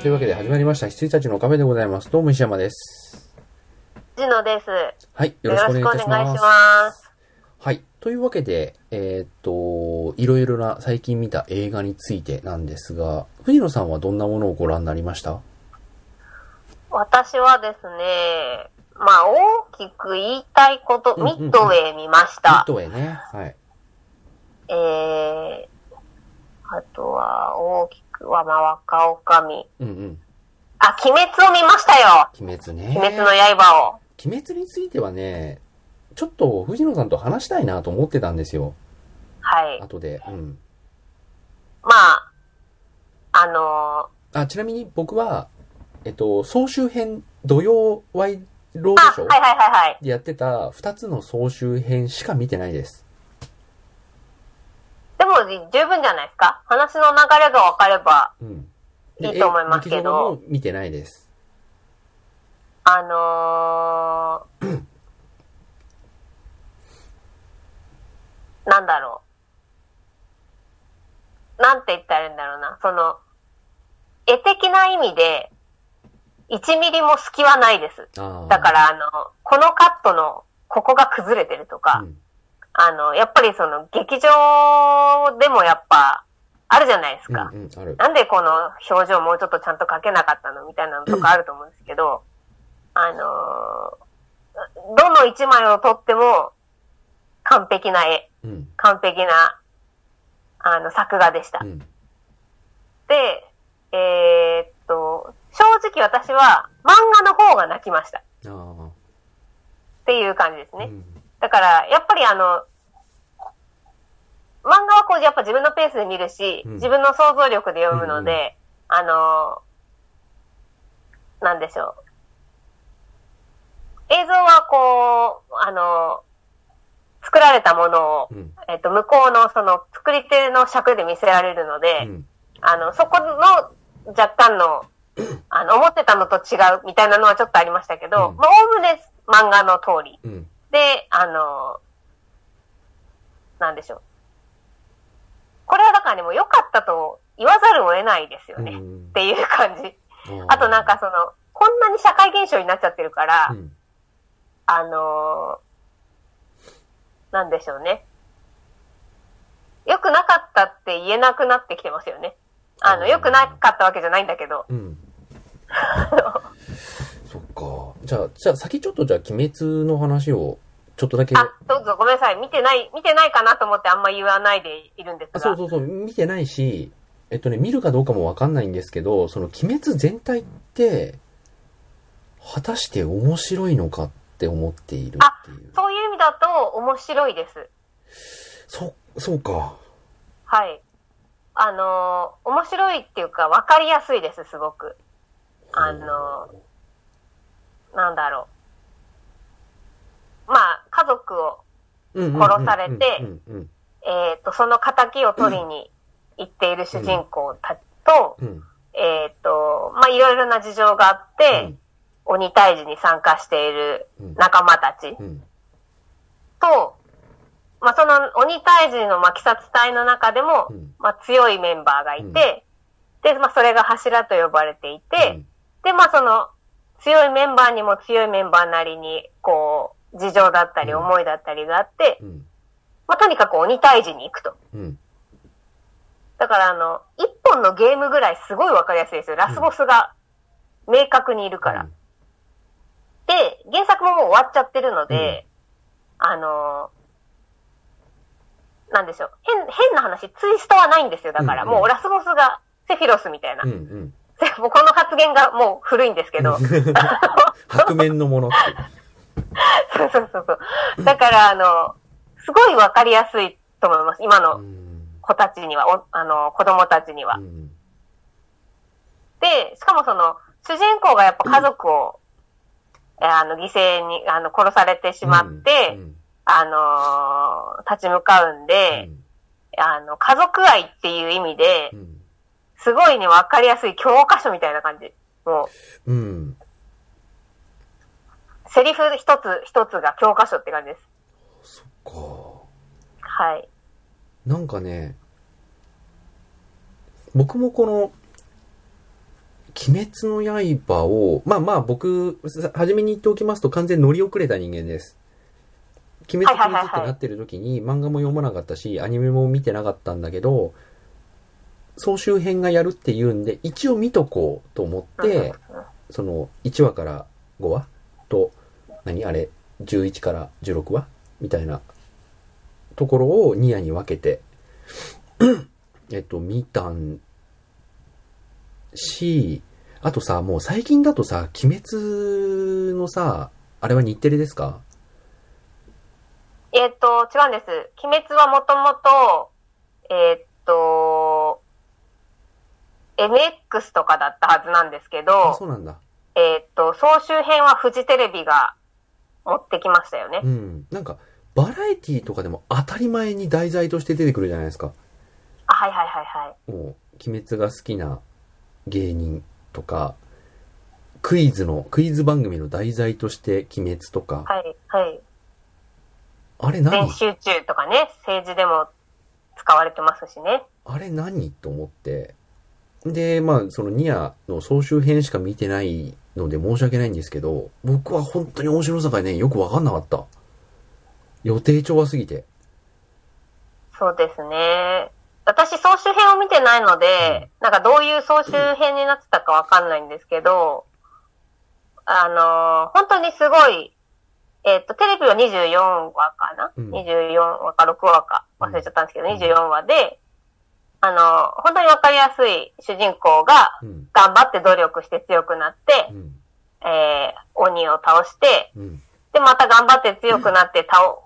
というわけで始まりました、羊たちのカフェでございます。どうも石山です。ジノです。はい、よよろしくお願いいいたします。ます。はい。というわけで、えーっと、いろいろな最近見た映画についてなんですが、藤野さんはどんなものをご覧になりました？私はですね、まあ大きく言いたいこと、うんうんうんミッドウェイ見ましミッた。ドウェイね。はい。えー、あとは大きくは、まあ若女将。うんうん。あ、鬼滅を見ましたよ鬼滅ね。鬼滅の刃を。鬼滅についてはね、ちょっと藤野さんと話したいなと思ってたんですよ。はい。後で。うん。まあ、あのあ、ちなみに僕は、えっと、総集編、土曜ワイロードショーはいはいはいはい。でやってた二つの総集編しか見てないです。でも十分じゃないですか話の流れが分かればうん。いいと思いますけど、も見てないです。あのー、なんだろう。なんて言ったらいいんだろうな。その、絵的な意味で、1ミリも隙はないです。だから、あの、このカットの、ここが崩れてるとか、うん、あの、やっぱりその、劇場でもやっぱ、あるじゃないですか。うん、うん。なんでこの表情もうちょっとちゃんと描けなかったのみたいなのとかあると思うんですけど、あのーどの一枚を撮っても完璧な絵、うん、完璧な、あの、作画でしたう。ん。で、えーっと、正直私は漫画の方が泣きました。っあていう感じですあ。ね。うん。だから、やっぱりあの、漫画はこう、やっぱ自分のペースで見るし、うん自分の想像力で読むので、うんうあの、なんでしょう。映像はこう、あの、作られたものを、うん。えっと、向こうのその作り手の尺で見せられるので、うん。あの、そこの若干の、あの、思ってたのと違うみたいなのはちょっとありましたけど、うんまあ、おおむね漫画の通り。うん。で、あの、なんでしょう。これはだからね、もう良かったと言わざるを得ないですよね。うんっていう感じ。ああとなんか、その、こんなに社会現象になっちゃってるから、うん。あのなんでしょうね。良くなかったって言えなくなってきてますよね。あの、うん良くなかったわけじゃないんだけど。うん。そっか。じゃあ、じゃあ先ちょっとじゃあ鬼滅の話を、ちょっとだけ。あ、どうぞごめんなさい。見てない、見てないかなと思ってあんま言わないでいるんですが。あそうそうそう、見てないし、えっとね、見るかどうかもわかんないんですけど、その鬼滅全体って、果たして面白いのかって思っているっていう。そういう意味だと面白いです。そ、そうか。はい。あのー面白いっていうか分かりやすいです、すごく。あのーなんだろう。まあ、家族を、殺殺されてえっ、と、その仇を取りに行っている主人公たちと、えっ、と、まあ、いろいろな事情があって、鬼退治に参加しているうん。仲間たちうん。と、まあ、その鬼退治のまあ鬼殺隊の中でも、うん。まあ、強いメンバーがいて、で、まあ、それが柱と呼ばれていて、うん。で、まあ、その、強いメンバーにも強いメンバーなりに、こう、事情だったりうん思いだったりがあって、うんまあ、とにかく鬼退治に行くと。うんだから、あの、一本のゲームぐらいすごいわかりやすいですよ。ラスボスが明確にいるから。で、原作ももう終わっちゃってるので、あのなんでしょう。変、変な話、ツイストはないんですよ。だから、うんうんもうラスボスがセフィロスみたいな。うんうん。もうこの発言がもう古いんですけど。白面のものって。そうそうそうそう。だから、あの、すごいわかりやすいと思います。今うのん子たちには、おあの、子供たちには。うんで、しかもその、主人公がやっぱ家族を、えあの、犠牲に、あの、殺されてしまって、うんあのー立ち向かうんで、うんあの、家族愛っていう意味でう、んすごいね、わかりやすい教科書みたいな感じ。もう、うん。セリフ一つ一つが教科書って感じです。か。はい。なんかね、僕もこの、鬼滅の刃を、まあまあ僕、さ初めに言っておきますと完全に乗り遅れた人間です。鬼滅鬼滅ってなってる時に漫画も読まなかったし、アニメも見てなかったんだけど、総集編がやるって言うんで、一応見とこうと思って、その1話から5話？と、何？あれ、11から16話？みたいな。ところを2夜に分けて、えっと、見たんし、あとさ、もう最近だとさ、鬼滅のさ、あれは日テレですか？えっ、と、違うんです。鬼滅はもともと、えっ、と、MX とかだったはずなんですけあ、ど、そうなんだ。えっ、と、総集編はフジテレビが持ってきましたよねう。ん。なんか、バラエティとかでも当たり前に題材として出てくるじゃないですか。あ、はいはいはいはい。もう、鬼滅が好きな芸人とか、クイズの、クイズ番組の題材として鬼滅とか、はい、はい。あれ何？全集中とかね、政治でも使われてますしね。あれ何？と思って。で、まあ、そのニアの総集編しか見てないので申し訳ないんですけど、僕は本当に面白さがね、よくわかんなかった。予定調和すぎて。そうですね。私、総集編を見てないので、なんかどういう総集編になってたかわかんないんですけど、あのー本当にすごい、えっ、と、テレビは24話かな、うん ?24 話か6話か？忘れちゃったんですけど、うん24話で、あのー本当にわかりやすい主人公がうん。頑張って努力して強くなってう、ん。えー鬼を倒して、うん。で、また頑張って強くなって倒、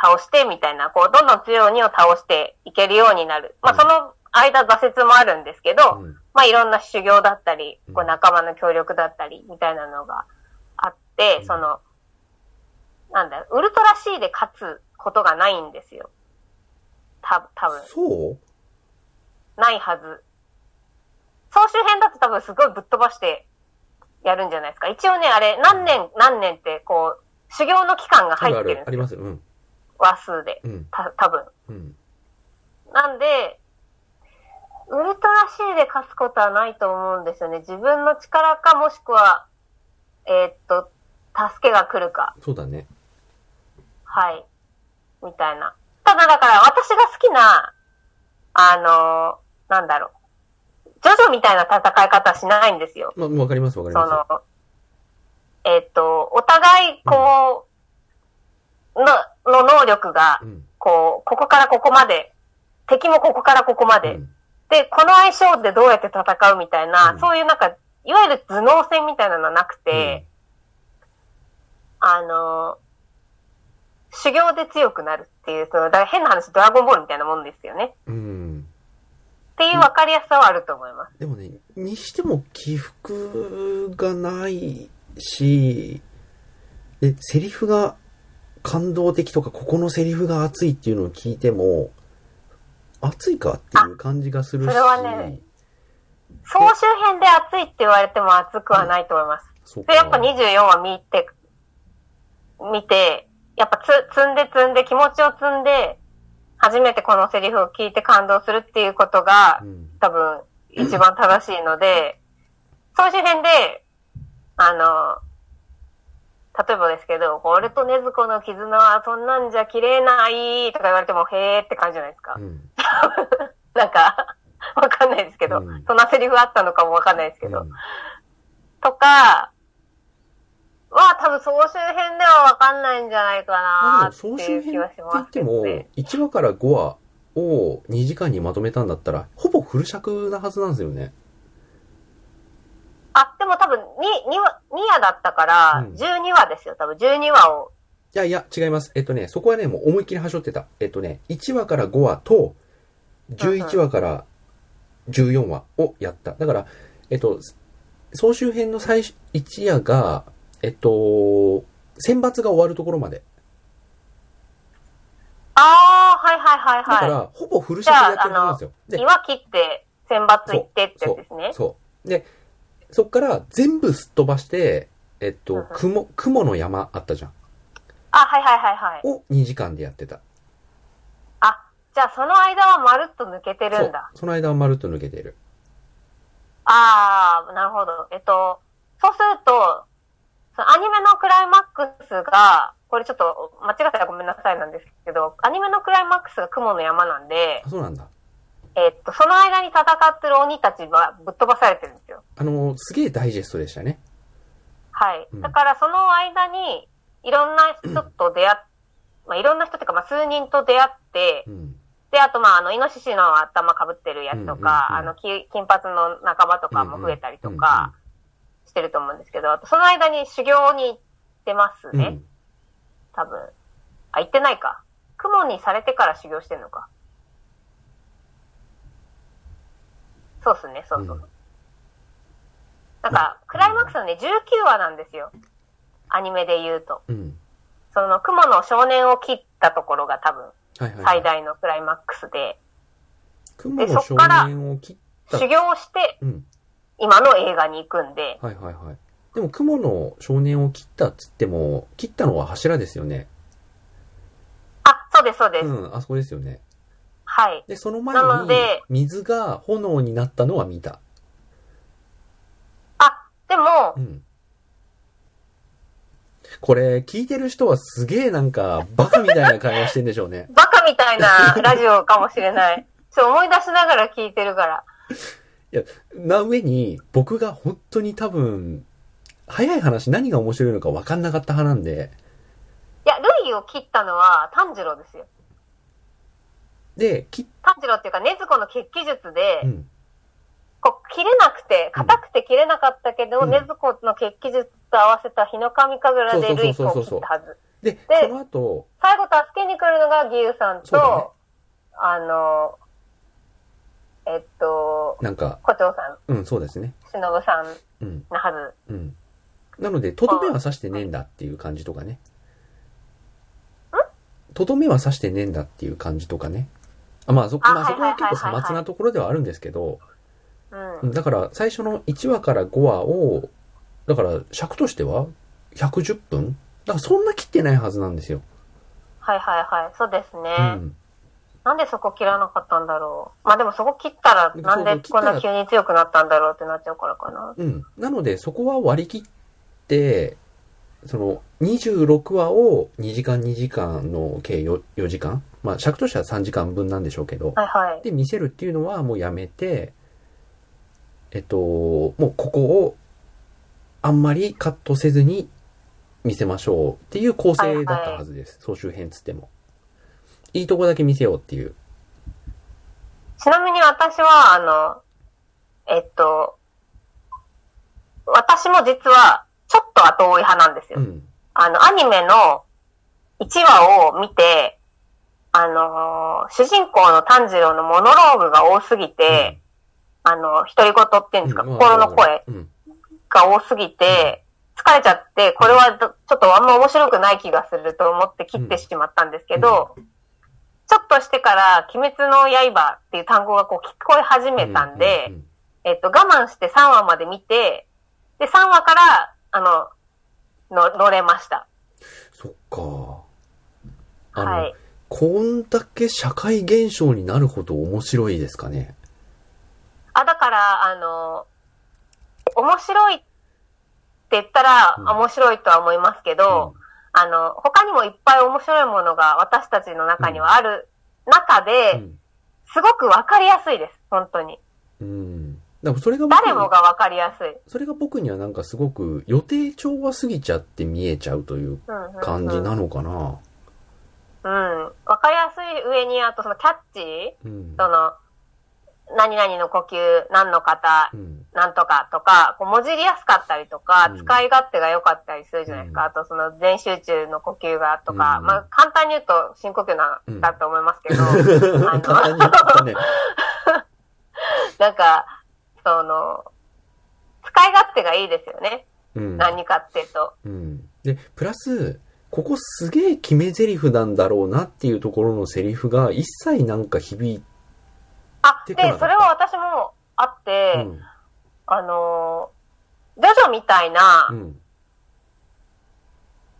倒してみたいな、こう、どんどん強い鬼を倒していけるようになる。まあ、うんその間挫折もあるんですけど、うんまあ、いろんな修行だったりうん、こう、仲間の協力だったり、みたいなのがあって、うんその、なんだウルトラ C で勝つことがないんですよ。た、多分そう？ないはず。総集編だと多分すごいぶっ飛ばしてやるんじゃないですか。一応ね、あれ、何年、何年って、こう、修行の期間が入ってるんで。すよ。あります。うん。話数で。うん。た、多分。うん。なんで、ウルトラ C で勝つことはないと思うんですよね。自分の力か、もしくは、えーっと、助けが来るか。そうだね。はい。みたいな。ただだから、私が好きな、あのーなんだろう。ジョジョみたいな戦い方しないんですよ。まあ、わかりますわかりそまの、えーっと、お互い、こう、の、の能力がす。う、ん。こう、ここからここまで、敵もここからここまで、うんで、この相性でどうやって戦うみたいな、うんそういうなんか、いわゆる頭脳戦みたいなのはなくて、あの、修行で強くなるっていう、その、だから変な話、ドラゴンボールみたいなもんですよね。うん。っていう分かりやすさはあると思います。でもね、にしても起伏がないし、で、セリフが感動的とか、ここのセリフが熱いっていうのを聞いても、熱いかっていう感じがするし、あそれはね総集編で熱いって言われても熱くはないと思います。で、やっぱ24話見て、見て、やっぱつ、積んで積んで、気持ちを積んで、初めてこのセリフを聞いて感動するっていうことがう、ん。多分、一番正しいので、総集編で、あの、例えばですけど、俺と禰豆子の絆はそんなんじゃ切れないとか言われても、へーって感じじゃないですか。うん。なんか、わかんないですけど、うんそんなセリフあったのかもわかんないですけど、うんとか、は多分総集編ではわかんないんじゃないかまあなっていう気はし編って言ますけってもどね。、1話から5話を2時間にまとめたんだったら、ほぼフル尺なはずなんですよね。あ、でも多分2、2話、2話だったからうん、12話ですよ。多分12話を。いやいや、違います。えっとね、そこはね、もう思いっきりはしょってた。えっとね、1話から5話と、11話から14話をやった。だから、えっと、総集編の最初、1夜が、えっと、選抜が終わるところまで。あー、はいはいはいはだから、ほぼフル尺でやってるはずなんですよ。い。で2話切って選抜行ってってやつですね。そう。で、そっから全部すっ飛ばして、えっうんとうん、雲、雲の山あったじゃん。あ、はいはいはいはい。を2時間でやってた。あ、じゃあその間はまるっと抜けてるんだ。。その間はまるっと抜けている。ああ、なるほど。えっと、そうすると、そのアニメのクライマックスが、これちょっと間違ってたらごめんなさいなんですけど、アニメのクライマックスが雲の山なんであ、、そうなんだ。えっと、その間に戦ってる鬼たちはぶっ飛ばされてるんですよ。あの、すげえダイジェストでしたね。はいうん。だからその間に、いろんな人と出会っ、まあ、いろんな人っていうか、まあ、数人と出会ってう、ん。で、あと、まあ、あの、イノシシの頭被ってるやつとか、うんうんうんあの、き金髪の仲間とかも増えたりとか、してると思うんですけど、その間に修行に行ってますね。うん。多分。あ、行ってないか。雲にされてから修行してんのか。そうっすね、そうそう。うんなんか、クライマックスのね、19話なんですよ。アニメで言うと。うん。その、雲の少年を切ったところが多分、はいはい、はい。最大のクライマックスで、雲の少年を切った。修行して、うん。今の映画に行くんで、はいはいはい。でも、雲の少年を切ったっつっても、切ったのは柱ですよね。あ、そうです、そうです。うん、あそこですよね。はい。で、その前にで、水が炎になったのは見た。あ、でもう、ん。これ、聞いてる人はすげえなんか、バカみたいな会話してんでしょうね。バカみたいなラジオかもしれない。ちょ、思い出しながら聞いてるから。な上に、僕が本当に多分、早い話何が面白いのか分かんなかった派なんで、いや、ルイを切ったのは炭治郎ですよ。で、切っ、炭治郎っていうか、禰豆子の血気術で、うん。こう、切れなくて、硬くて切れなかったけど、うん禰豆子の血気術と合わせた日の神神楽でルイコを切ったはず。で、でその後、最後助けに来るのが義勇さんそうだねと、あの、えっと、なんか、胡蝶さん、うん、そうですね。忍さんうん、のはず。うん。なので、とどめは刺してねえんだっていう感じとかね。とどめは刺してねえんだっていう感じとかね。あまあ、そ、あまあ、そこは結構さまつなところではあるんですけど、うん。だから、最初の1話から5話を、だから、尺としては、110分？だから、そんな切ってないはずなんですよ。はいはいはい。そうですね。うん。なんでそこ切らなかったんだろう。まあでもそこ切ったら、なんでこんな急に強くなったんだろうってなっちゃうからかな。うん。なので、そこは割り切って、その、26話を2時間2時間の計 4, 4時間？まあ、尺としては3時間分なんでしょうけど、はいはい。で、見せるっていうのはもうやめて、えっと、もうここをあんまりカットせずに見せましょうっていう構成だったはずです。総集編つっても。いいとこだけ見せようっていう。ちなみに私は、あの、えっと、私も実は、ちょっと後追い派なんですよ。うん。あの、アニメの1話を見て、あのー主人公の炭治郎のモノローグが多すぎて、あの、独り言っていうんですか、うん心の声うん。が多すぎて、疲れちゃって、これはどちょっとあんま面白くない気がすると思って切ってしまったんですけど、ちょっとしてから、鬼滅の刃っていう単語がこう聞こえ始めたんで、ううえっと、我慢して3話まで見て、で、3話から、あの、の乗れました。そっか。あの、はい。こんだけ社会現象になるほど面白いですかね。あ、だから、あの、面白いって言ったら、うん面白いとは思いますけど、あの、他にもいっぱい面白いものが私たちの中にはある中うで、ん。すごくわかりやすいです。本当に。うん。うん。だからそれが僕誰もがわかりやすい。それが僕にはなんかすごく予定調和すぎちゃって見えちゃうといううんうんうん感じなのかな。うん。わかりやすい上に、あとそのキャッチうん。その、何々の呼吸、何の方、うん。なんとかとか、こう文字りやすかったりとか、うん使い勝手が良かったりするじゃないですか。うんあとその全集中の呼吸がとか、うんまあ簡単に言うと深呼吸なんだと思いますけど、あ簡単に言ったね。なんか、その、使い勝手がいいですよね。うん。何かっていうと。うん。で、プラス、ここすげえ決め台詞なんだろうなっていうところのセリフが一切なんか響いあ、でそれは私もあって、うん。あのー、ジョジョみたいな、うん。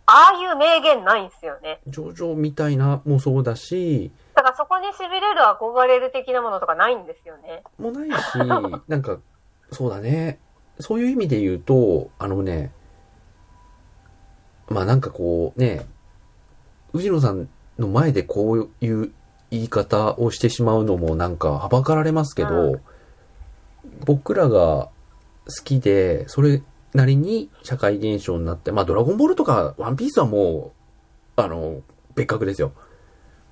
ああいう名言ないんですよね。ジョジョみたいなもそうだし、だからそこに痺れる憧れる的なものとかないんですよね。もないし、なんか、そうだね。そういう意味で言うと、あのね、まあなんかこうね、藤野さんの前でこういう言い方をしてしまうのもなんかはばかられますけど、う僕らが好きで、それなりに社会現象になって、まあドラゴンボールとかワンピースはもう、あの、別格ですよ。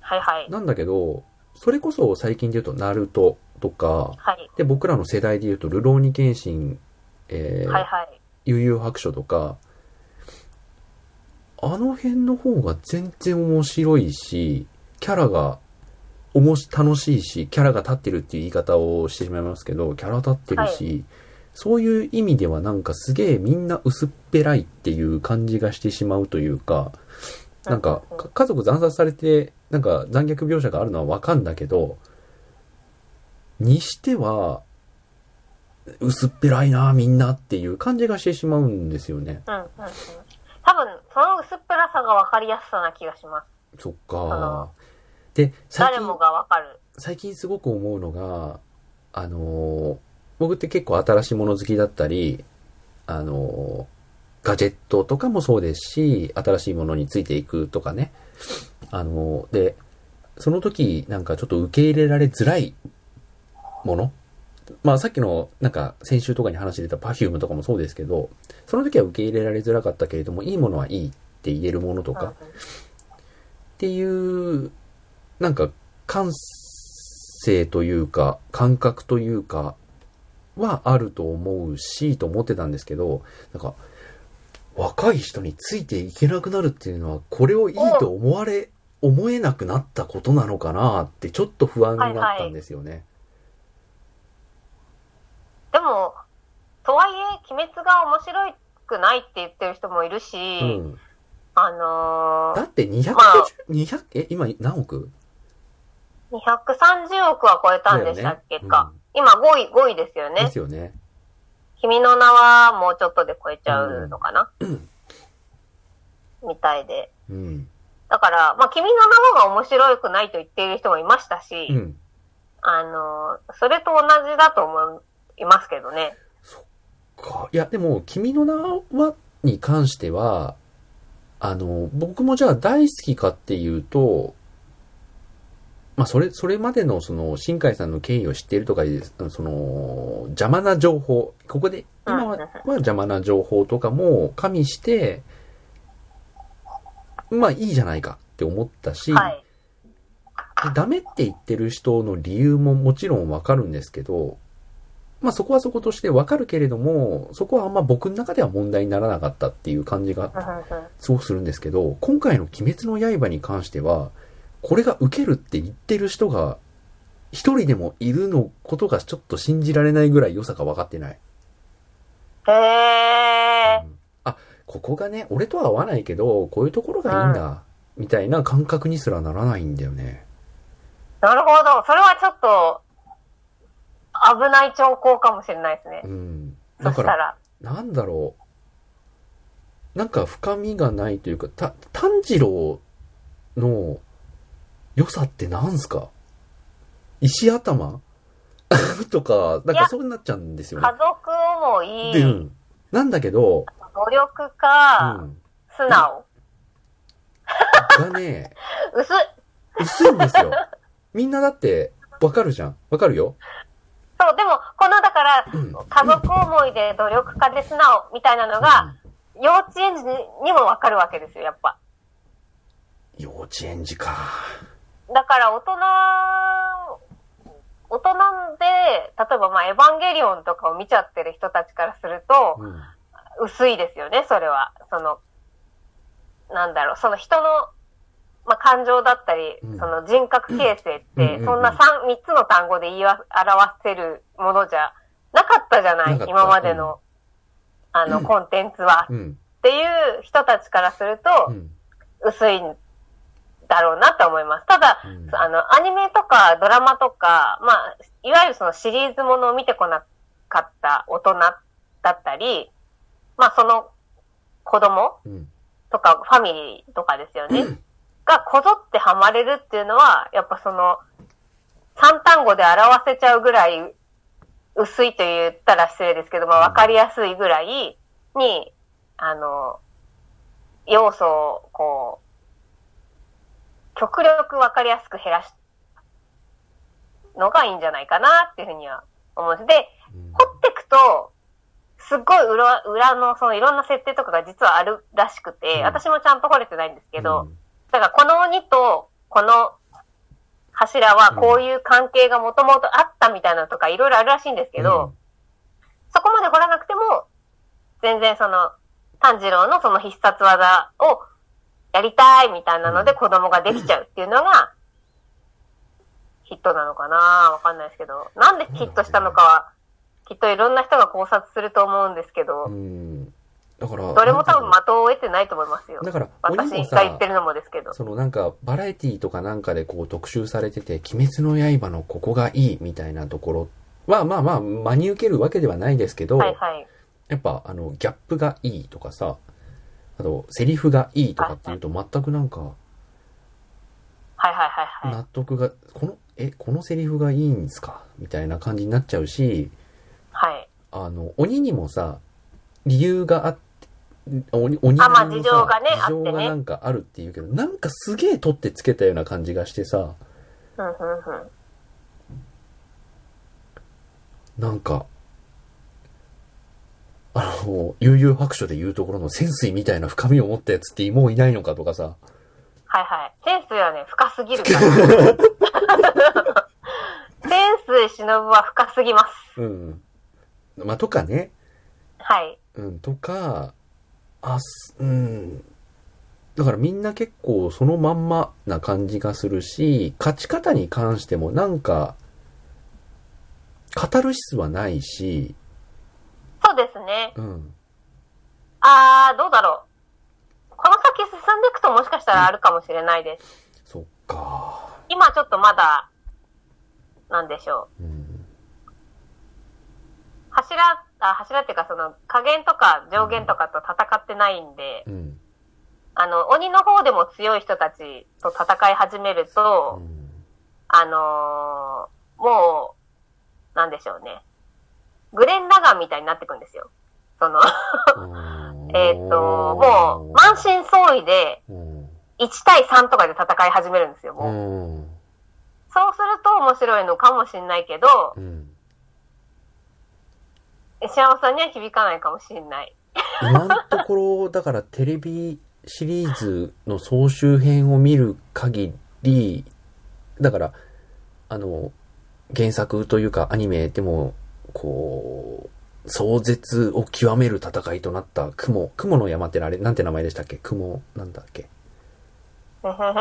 はいはい。なんだけど、それこそ最近で言うと、ナルトとか、はい。で、僕らの世代で言うと、ルローニケンシン、えーはいはい。悠々白書とか、あの辺の方が全然面白いし、キャラが、おもし、楽しいし、キャラが立ってるっていう言い方をしてしまいますけど、キャラ立ってるし、そういう意味ではなんかすげえみんな薄っぺらいっていう感じがしてしまうというか、なんか、か家族惨殺されて、なんか残虐描写があるのはわかんだけど、にしては、薄っぺらいなみんなっていう感じがしてしまうんですよね。うんうんうん。多分、その薄っぺらさが分かりやすさな気がします。そっのか。で、最近誰も、が分かる。最近すごく思うのが、あのー僕って結構新しいもの好きだったり、あのーガジェットとかもそうですし、新しいものについていくとかね。あのーで、その時なんかちょっと受け入れられづらいものまあさっきのなんか先週とかに話出た Perfume とかもそうですけど、その時は受け入れられづらかったけれども、いいものはいいって言えるものとか、っていう、なんか感性というか、感覚というか、はあると思うし、と思ってたんですけど、なんか、若い人についていけなくなるっていうのは、これをいいと思われ、思えなくなったことなのかなって、ちょっと不安になったんですよね。でも、とはいえ、鬼滅が面白くないって言ってる人もいるし、うん。あのー、だって250、まあ200、え、今何億？230億は超えたんでしたっけだよねか。今5位、5位ですよでね。すよね。君の名はもうちょっとで超えちゃうのかな、みたいで。うん。だから、まあ、君の名はが面白くないと言っている人もいましたし、うん。あのー、それと同じだと思いますけどね。か。いや、でも、君の名は、に関しては、あの、僕もじゃあ大好きかっていうと、まあ、それ、それまでの、その、新海さんの経緯を知っているとかその、邪魔な情報、ここで、今は邪魔な情報とかも加味して、まあ、いいじゃないかって思ったし、はい。でダメって言ってる人の理由ももちろんわかるんですけど、まあそこはそことしてわかるけれども、そこはあんま僕の中では問題にならなかったっていう感じがすごくするんですけど、今回の鬼滅の刃に関しては、これが受けるって言ってる人が一人でもいるのことがちょっと信じられないぐらい良さが分かってない。へえ。うんあ、ここがね、俺とは合わないけど、こういうところがいいんだ、みたいな感覚にすらならないんだよね。なるほど。それはちょっと、危ない兆候かもしれないですねう。ん。そだから。なんだろう。なんか深みがないというか、た、炭治郎の良さってなんすか？石頭？とか、なんかそうなっちゃうんですよね家。族思い、で、うん。なんだけど、努力うか、ん。素直。がね、薄い。薄いんですよ。みんなだって、わかるじゃん。わかるよ。そう、でも、この、だから、うん。家族思いで努力家で素直みたいなのが、幼稚園児にもわかるわけですよ、やっぱ。幼稚園児か。だから、大人、大人で、例えば、まあ、エヴァンゲリオンとかを見ちゃってる人たちからすると、うん。薄いですよね、それは。その、なんだろう、その人の、まあ、感情だったり、うんその人格形成って、そんな三、三つの単語で言いわ表せるものじゃなかったじゃなない今までの、あの、コンテンツは。うん。っていう人たちからするとう、ん。薄いんだろうなって思います。ただ、うんあの、アニメとかドラマとか、まあ、いわゆるそのシリーズものを見てこなかった大人だったり、まあその子供うん。とかファミリーとかですよね。がこぞってハマれるっていうのは、やっぱその、三単語で表せちゃうぐらい薄いと言ったら失礼ですけど、まあわかりやすいぐらいに、あの、要素を、こう、極力わかりやすく減らし、のがいいんじゃないかなっていうふうには思うんです。で、うん。掘っていくと、すっごい裏、裏のそのいろんな設定とかが実はあるらしくて、うん。私もちゃんと掘れてないんですけど、うん。だからこの鬼とこの柱はこういう関係がもともとあったみたいなのとかいろいろあるらしいんですけど、そこまで掘らなくても、全然その、炭治郎のその必殺技をやりたいみたいなのでうん子供ができちゃうっていうのが、ヒットなのかなわかんないですけど、なんでヒットしたのかは、きっといろんな人が考察すると思うんですけどう、ん。だから、どれも多分的を得てないと思いますよ。だから、私が言さってるのもですけど。そのなんか、バラエティとかなんかでこう特集されてて、鬼滅の刃のここがいいみたいなところは、まあまあ、真に受けるわけではないですけど、はいはい。やっぱ、あの、ギャップがいいとかさ、あと、セリフがいいとかっていうと、全くなんか、はいはいはいはい。納得が、この、え、このセリフがいいんですか？みたいな感じになっちゃうし、はい。あの、鬼にもさ、理由があって、鬼、鬼あまあ事情がね事情がなんかあるっていうけど、なんかすげえ取ってつけたような感じがしてさ、うんうんうん。なんか、あの、悠々白書で言うところの潜水みたいな深みを持ったやつってもういないのかとかさ、はいはい。潜水はね、深すぎるから。潜水忍は深すぎます。うん。まあ、とかね、はい。うん、とか、あ、すうん。だからみんな結構そのまんまな感じがするし、勝ち方に関してもなんか、カタルシスはないし、そうですね。うん。あー、どうだろう。この先進んでいくともしかしたらあるかもしれないです。そっか。今ちょっとまだ、なんでしょう。うん。柱、あ、柱っていうかその加減とか上限とかと戦ってないんで、うん。あの、鬼の方でも強い人たちと戦い始めるうと、んあのーもう、なんでしょうね。グレン・ラガンみたいになってくんですよ。その、えっと、もう、満身創痍でうん。1対3とかで戦い始めるんですよ、うもう。ん。そうすると面白いのかもしんないけどう、ん。石山さんには響かないかもしんない。今のところ、だからテレビシリーズの総集編を見る限り、だから、あの、原作というかアニメでも、こう、壮絶を極める戦いとなった雲、雲の山ってあれ、なんて名前でしたっけ？雲、なんだっけ？そうそう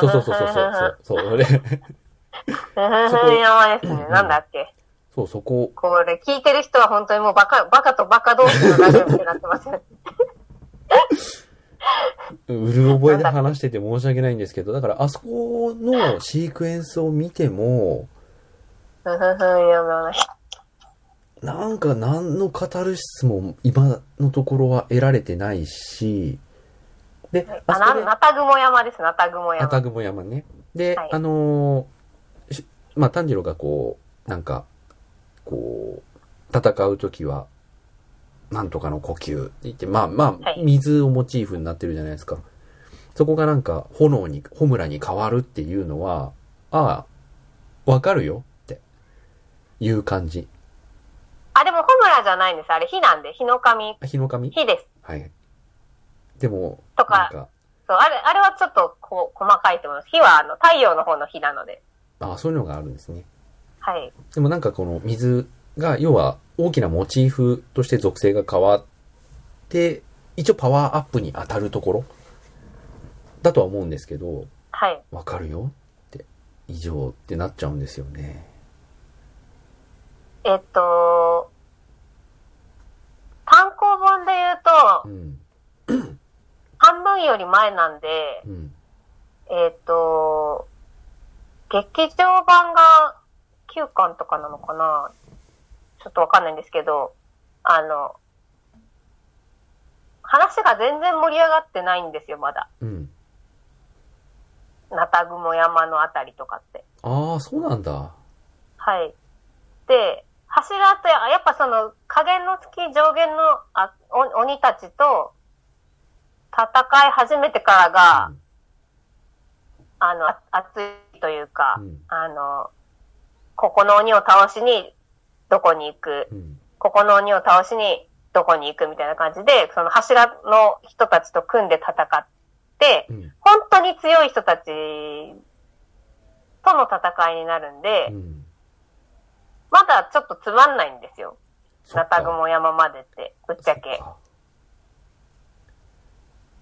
そうそうそう、そう、それ、ふふふ山ですね。なんだっけ。そう、そこ、これ聞いてる人は本当にもうバカ、バカとバカ同士のラジオみたいになってますね。うる覚えで話してて申し訳ないんですけど、だからあそこのシークエンスを見ても、なんか何のカタルシスも今のところは得られてないし、で、あ、な、なたぐも山です、なたぐも山。あたぐも山ね。で、はいあのーしまあ、炭治郎がこう、なんか、こう、戦うときは、なんとかの呼吸って言って、まあまあは、い水をモチーフになってるじゃないですか。そこがなんか、炎に、ホムラに変わるっていうのは、ああ、わかるよいう感じ。あ、でも、ホムラじゃないんです。あれ、火なんで、火の神、あ日の神？火です。はい。でも、とかか、そう、あれ、あれはちょっと、こう、細かいと思います。火は、あの、太陽の方の火なので。あそういうのがあるんですね。はい。でもなんかこの水が、要は大きなモチーフとして属性が変わって、一応パワーアップに当たるところ？だとは思うんですけど、はい。わかるよって、異常ってなっちゃうんですよね。えっと、単行本で言うとう、ん。半分より前なんで、うん。えっと、劇場版が9巻とかなのかなちょっとわかんないんですけど、あの、話が全然盛り上がってないんですよ、まだ。うん。なたぐも山のあたりとかって。ああ、そうなんだ。はい。で、柱と、やっぱその、下限の月上限のあお鬼たちと戦い始めてからが、あの、あ熱いというか、うんあの、ここの鬼を倒しにどこに行く、うん。ここの鬼を倒しにどこに行くみたいな感じで、その柱の人たちと組んで戦って、うん。本当に強い人たちとの戦いになるんで、うん。まだちょっとつまんないんですよ。ナタグモ山までって、ぶっちゃけ。っ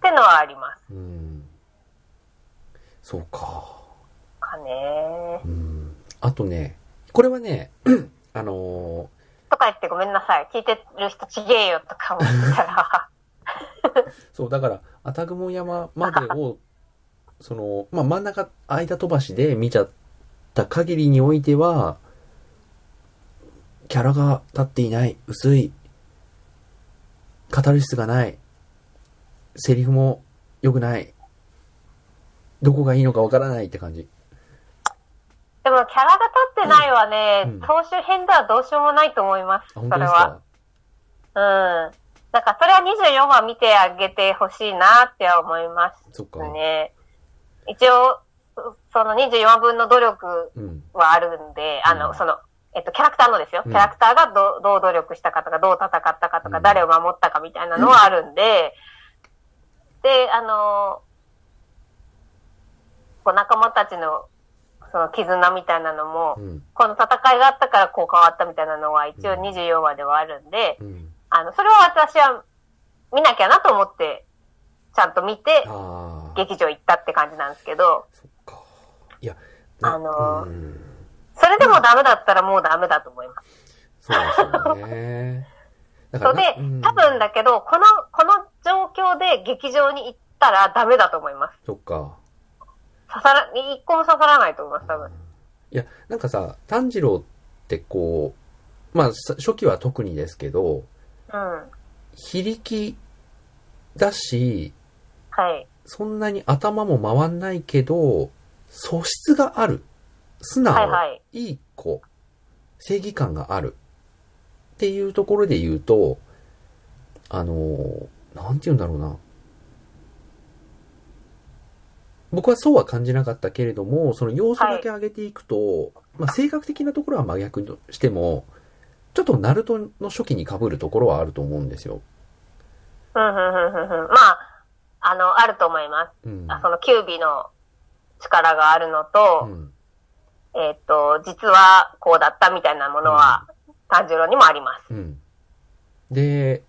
てのはあります。うん。そうか。かねうん。あとね、これはね、あのとか言ってごめんなさい。聞いてる人ちげえよとか思ったら。ー そう、だから、アタグモ山までを、その、まあ、真ん中、間飛ばしで見ちゃった限りにおいては、キャラが立っていない、薄い、カタルシスがない、セリフも良くない、どこがいいのかわからないって感じ。でもキャラが立ってないはね、うん総集編ではどうしようもないと思います。あ、それは。かうん。なんかそれは24話見てあげてほしいなっては思いまそっか。すね。一応、その24話分の努力うん。はあるんで、あの、うんその、えっと、キャラクターのですよ。うんキャラクターがどうどう努力したかとか、どう戦ったかとか、うん誰を守ったかみたいなのはあるんで、で、あの、こう仲間たちの、その絆みたいなのも、うん。この戦いがあったからこう変わったみたいなのは一応うん24話ではあるんで、うん。あの、それは私は見なきゃなと思って、ちゃんと見て。劇場行ったって感じなんですけど、そっか。いや、なあのーうんそれでもダメだったらもうダメだと思います。そうですよね。だ そうでなうん、多分だけど、この、この状況で劇場に行ったらダメだと思います。そっか。刺さら、一個も刺さらないと思います、多分。いや、なんかさ、炭治郎ってこう、まあ、さ初期は特にですけど、うん。非力だし、はい。そんなに頭も回んないけど、素質がある。素直。はいはい。いい子。正義感がある。っていうところで言うと、あのー、なんて言うんだろうな。僕はそうは感じなかったけれども、その要素だけ上げていくと、まあ性格的なところは真逆としても、ちょっとナルトの初期に被るところはあると思うんですよ。うん、うん、うん、うん。うんまあ、あの、あると思います。うん。あそのキュービの力があるのと、うん。えっ、と、実はこうだったみたいなものは、炭治郎にもあります。うん。で、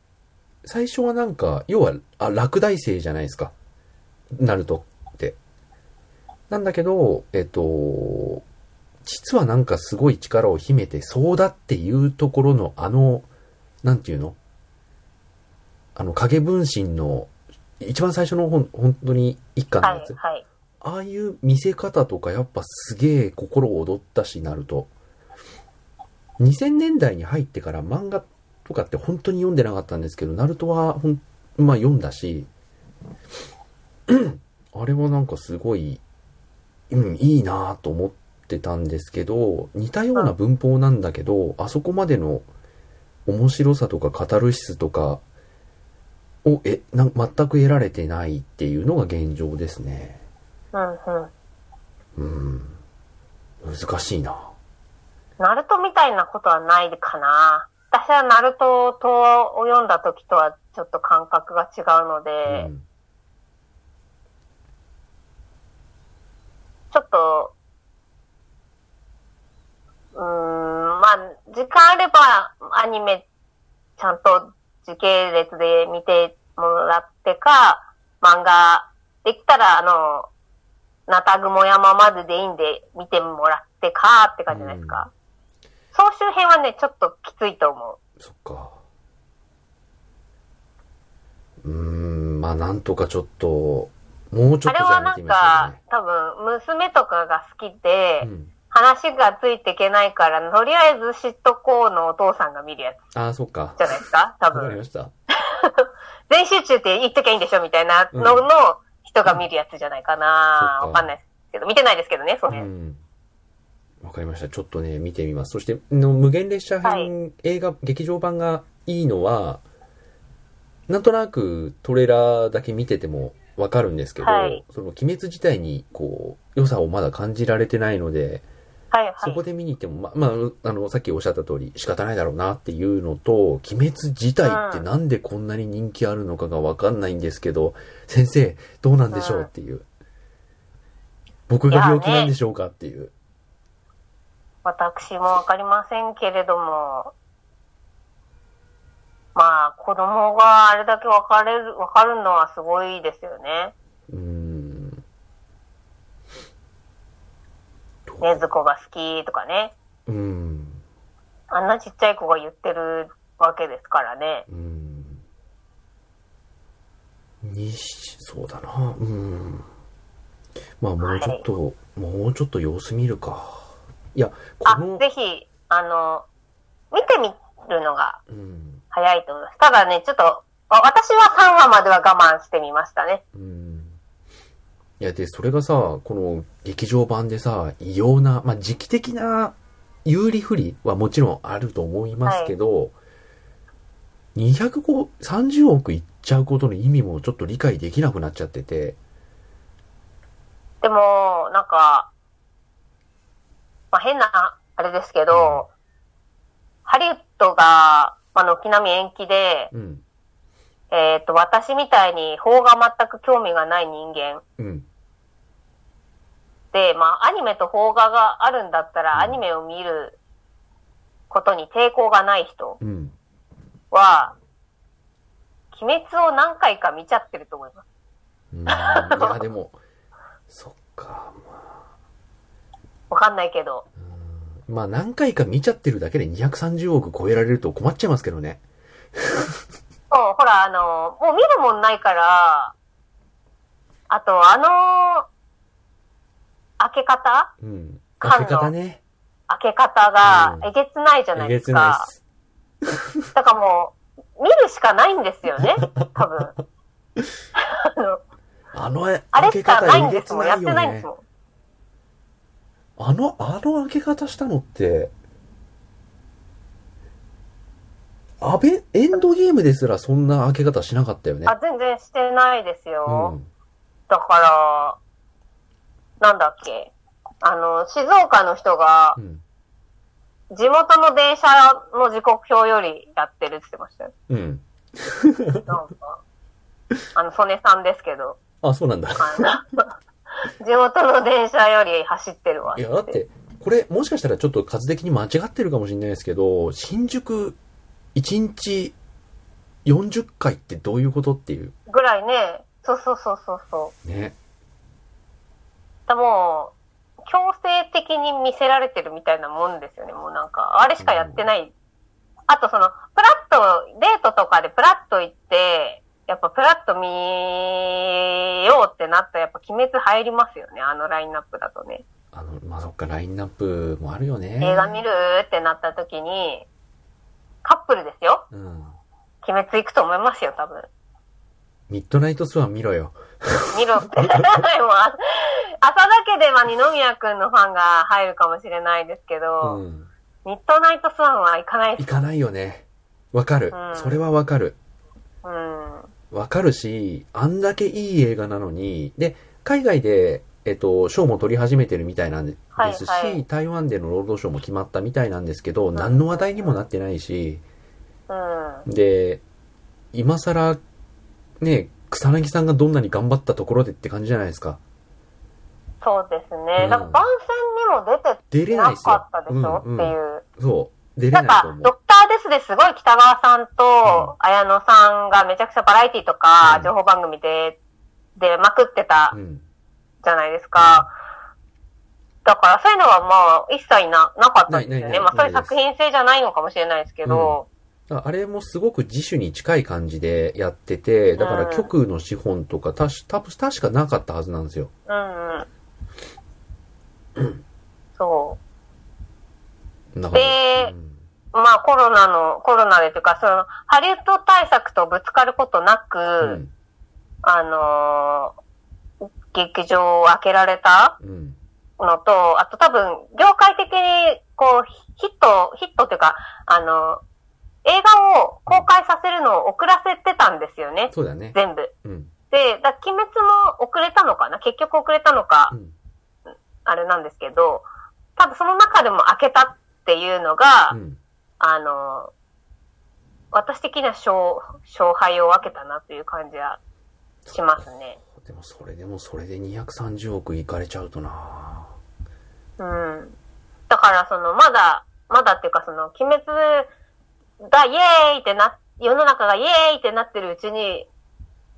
最初はなんか、要は、あ、落第生じゃないですか。ナルトって。なんだけど、えっと、実はなんかすごい力を秘めてそうだっていうところのあの、なんていうの？あの影分身の一番最初のほん本当に一巻のやつ。、はいはい。ああいう見せ方とかやっぱすげえ心躍ったしなると。2000年代に入ってから漫画とかって本当に読んでなかったんですけど、ナルトはほん、まあ読んだし、あれはなんかすごい、うん、いいなぁと思ってたんですけど、似たような文法なんだけど、あそこまでの面白さとかカタルシスとかを、え、な全く得られてないっていうのが現状ですね。うん、うん。難しいな。ナルトみたいなことはないかな。私はナルトとを読んだ時とはちょっと感覚が違うので、うん。ちょっと、うん、まあ、時間あればアニメちゃんと時系列で見てもらってか、漫画できたらあの、ナタグモ山まででいいんで見てもらってかって感じじゃないですか。総集編はね、ちょっときついと思う。そっか。うーん、まあなんとかちょっと、もうちょっとじあれはなんか、多分、娘とかが好きで、うね。うん。話がついていけないから、とりあえず知っとこうのお父さんが見るやつああ、そっか。じゃないですか多分。わかりました。全集中って言っときゃいいんでしょみたいなのの人が見るやつじゃないかな、わかんないですけど、見てないですけどね、そうれ。ん。わかりました。ちょっとね、見てみます。そして、の無限列車編、映画、劇場版がいいのは、なんとなくトレーラーだけ見ててもわかるんですけど、はいその鬼滅自体にこう、良さをまだ感じられてないので、はいはい。そこで見に行っても、ま、まあ、あの、さっきおっしゃった通り仕方ないだろうなっていうのと、鬼滅自体ってなんでこんなに人気あるのかがわかんないんですけど、先生、どうなんでしょうっていう。僕が病気なんでしょうかっていう。私もわかりませんけれども、まあ、子供があれだけ分かれる、分かるのはすごいですよね。うーん。ねずこが好きとかね。うーん。あんなちっちゃい子が言ってるわけですからね。うーん。にし、そうだな。うーん。まあもうちょっと、もうちょっと様子見るか。いや、あこの、、ぜひ、あの、見てみるのがうん。早いと思います。ただね、ちょっと、あ私は3話までは我慢してみましたね。うん。いや、で、それがさ、この劇場版でさ、異様な、まあ時期的な有利不利はもちろんあると思いますけど、230億いっちゃうことの意味もちょっと理解できなくなっちゃってて、でも、なんか、まあ、変な、あれですけど、ハリウッドが、あの、軒並み延期で、うん、えっ、と、私みたいに法が全く興味がない人間うん、で、まあ、アニメと邦画があるんだったら、うんアニメを見ることに抵抗がない人うん。は、鬼滅を何回か見ちゃってると思います。うん、いや、でも、そっか、まわかんないけど。あ、まあ何回か見ちゃってるだけで230億超えられると困っちゃいますけどね。うん、ほら、あの、もう見るもんないから、あと、あの、開け方？うん。開け方ね。開け方がうんえげつないじゃなえげついですか。ないっす。だからもう、見るしかないんですよね、多分。あの、あのえあれ開け方しかないんえげつですもん。やってないんですも。ん。あの、あの開け方したのって、アベ、エンドゲームですらそんな開け方しなかったよね。あ、全然してないですうよ。ん。だから、なんだっけ？あの、静岡の人がう、ん。地元の電車の時刻表よりやってるって言ってましたよ。うん。なんか、あの、曽根さんですけど、あ、そうなんだ。地元の電車より走ってるわいや、だって、これ、もしかしたらちょっと数的に間違ってるかもしれないですけど、新宿、1日40回ってどういうことっていう。ぐらいね、そうそうそうそうそう。ね。でもう、強制的に見せられてるみたいなもんですよね。もうなんか、あれしかやってない。あとその、プラッと、デートとかでプラッと行って、やっぱプラッと見ようってなったらやっぱ鬼滅入りますよね。あのラインナップだとね。あの、まあ、そっか、ラインナップもあるよね。映画見るってなった時に、カップルですよ。うん。鬼滅行くと思いますよ、多分。ミッドナイトスワン見ろよ。見ろって。もうあ朝だけでは二宮くんのファンが入るかもしれないですけど、うん。ミッドナイトスワンは行かない。行かないよね。わかる。うんそれはわかる。うん。わかるし、あんだけいい映画なのに、で、海外で、えっと、賞も取り始めてるみたいなんですし、はいはい台湾での労働省も決まったみたいなんですけど、何の話題にもなってないし、うん。で、今更、ね、草薙さんがどんなに頑張ったところでって感じじゃないですか。そうですね。うんだから番宣にも出てなかったでしょ、うんうんっていう。そう。出れなんかないと思、う。ドクターですですごい北川さんと綾野さんがめちゃくちゃバラエティとかうん情報番組で出まくってたうん。じゃないですか。だからそういうのはまあ一切な、なかったですよね。まあそういう作品性じゃないのかもしれないですけど、あれもすごく自主に近い感じでやってて、だから局の資本とか、たし、たぶん確かなかったはずなんですよ。うん、うん。そう。でうんまあコロナの、コロナでというか、その、ハリウッド対策とぶつかることなく、うん。あのー劇場を開けられたうん。のと、あと多分、業界的に、こう、ヒット、ヒットっていうか、あの、映画を公開させるのを遅らせてたんですよね。そうだね。全部。うん。で、だ鬼滅も遅れたのかな？結局遅れたのかう、ん。あれなんですけど、多分その中でも開けたっていうのが、うん。あの、私的には勝勝敗を分けたなという感じはしますね。でもそれでもそれで230億いかれちゃうとなうん。だからその、まだ、まだっていうかその、鬼滅がイエーイってな、世の中がイエーイってなってるうちに、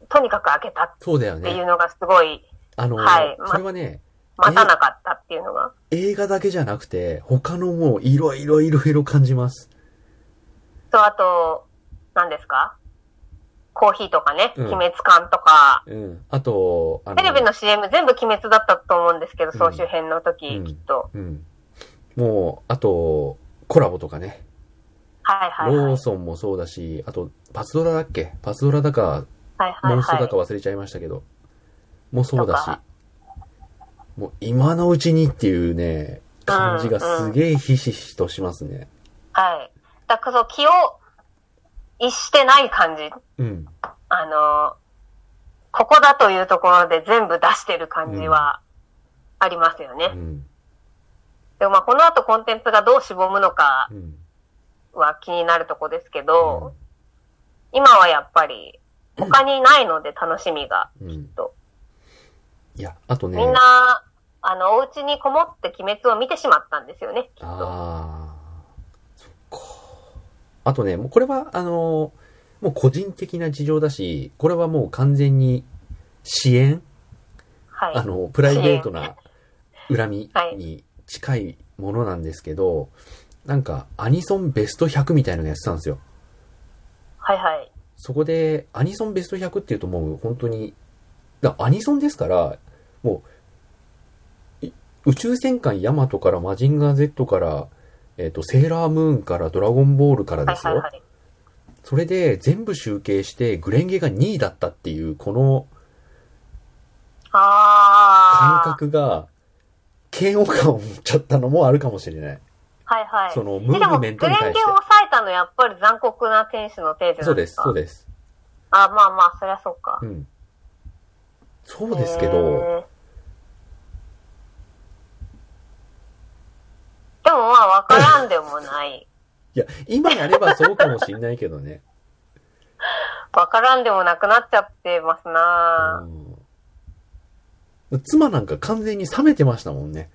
とにかく開けたそうだよっていうね。のがすごいあの、はいまそれはね、待たなかったっていうのが。映画だけじゃなくて、他のもういろいろいろいろ感じます。と、あと、何ですか？コーヒーとかね、うん鬼滅館とか、うん。あと、あのテレビの CM 全部鬼滅だったと思うんですけど、うん総集編の時、うんきっと。うん。もう、あと、コラボとかね。はいはいはい。ローソンもそうだし、あと、パズドラだっけ？パズドラだか、はいはいはいモンストだか。忘れちゃいましたけど。もうそうだし。もう今のうちにっていうね、感じがすげえひしひしとしますね。はい。だからそう、気を逸してない感じ。うん。あの、ここだというところで全部出してる感じはありますよね。うん。でもまあこの後コンテンツがどうしぼむのかうん。は気になるとこですけど、今はやっぱり他にないので楽しみが。うん。といや、あとね。みんな、あの、お家にこもって鬼滅を見てしまったんですよね、きっと。ああ、そっか。あとね、もうこれは、あの、もう個人的な事情だし、これはもう完全に支援？はい。あの、プライベートな恨みはいに近いものなんですけど、なんか、アニソンベスト100みたいなのやってたんですよ。はいはい。そこで、アニソンベスト100っていうともう本当に、だアニソンですから、もう、い宇宙戦艦ヤマトからマジンガー Z から、えっ、と、セーラームーンからドラゴンボールからですよ。はいはいはい。それで全部集計して、グレンゲが2位だったっていう、この感。覚が、嫌悪感を持っちゃったのもあるかもしれない。はいはい。その、ムえでも、ーブメントに対してグレンゲを。抑えたのやっぱり残酷な天使のテーゼそうです、そうです。あ、まあまあ、そりゃそうかう。ん。そうですけへど、ーでもまあ、わからんでもない。いや、今やればそうかもしんないけどね。わからんでもなくなっちゃってますなうん妻なんか完全に冷めてましたもんね。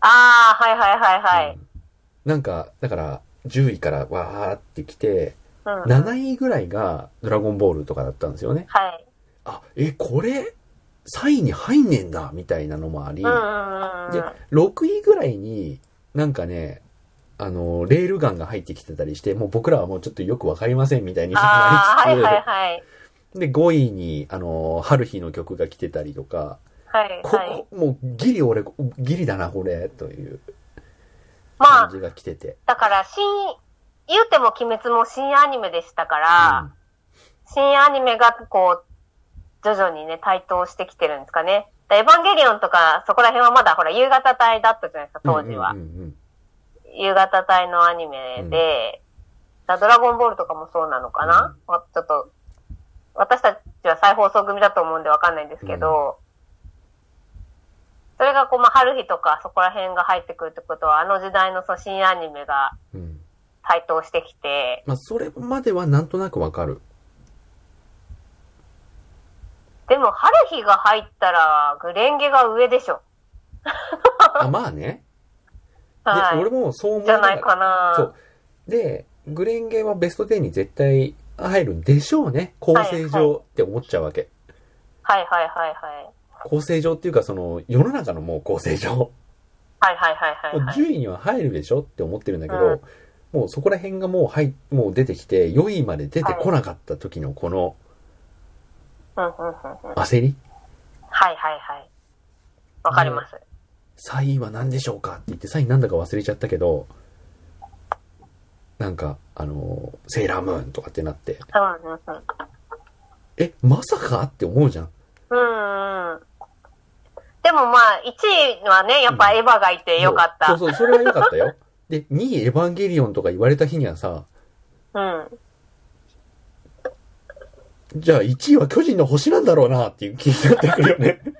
ああ、はいはいはいはい。うんなんか、だから、10位からわーってきて、うん。7位ぐらいがドラゴンボールとかだったんですよね。はい。あ、え、これ、3位に入んねえんだ、みたいなのもあり。で、6位ぐらいに、なんかね、あの、レールガンが入ってきてたりして、もう僕らはもうちょっとよくわかりませんみたいになりつつ、はいはい。で、5位に、あの、春日の曲が来てたりとか、はいこはい。こ、もうギリ俺、ギリだな、これ、というまあ、感じが来てて。だから、新、言うても鬼滅も新アニメでしたから、新アニメがこう、徐々にね、台頭してきてるんですかね。エヴァンゲリオンとか、そこら辺はまだほら、夕方帯だったじゃないですか、当時は。うんうんうん夕方帯のアニメで、だドラゴンボールとかもそうなのかな、まちょっと、私たちは再放送組だと思うんでわかんないんですけど、それがこう、まあ、春日とかそこら辺が入ってくるってことは、あの時代のその新アニメが台頭してきて、まあ、それまではなんとなくわかる。でも春日が入ったら、グレンゲが上でしょ。あ、まあね。で、はい。俺もそう思いじゃないかな。そう。で、グレンゲはベスト10に絶対入るんでしょうね。構成はい上って思っちゃうわけ。はいはいはいはい。構成上っていうか、その、世の中のもう構成上。もはいはいはいはいうはい。10位には入るでしょって思ってるんだけど、うんもうそこら辺がもう入、もう出てきて、4位まで出てこなかった時のこのうんうんうんうん。焦り？はいはいはい。わかります。3位は何でしょうかって言って3位なんだか忘れちゃったけど、なんか、あの、セーラームーンとかってなって、うんうんうん。え、まさか？って思うじゃん。うんうん。でもまあ、1位はね、やっぱエヴァがいてよかった。そうそう、それはよかったよ。で、2位エヴァンゲリオンとか言われた日にはさ、うん。じゃあ1位は巨人の星なんだろうなっていう気になってくるよね。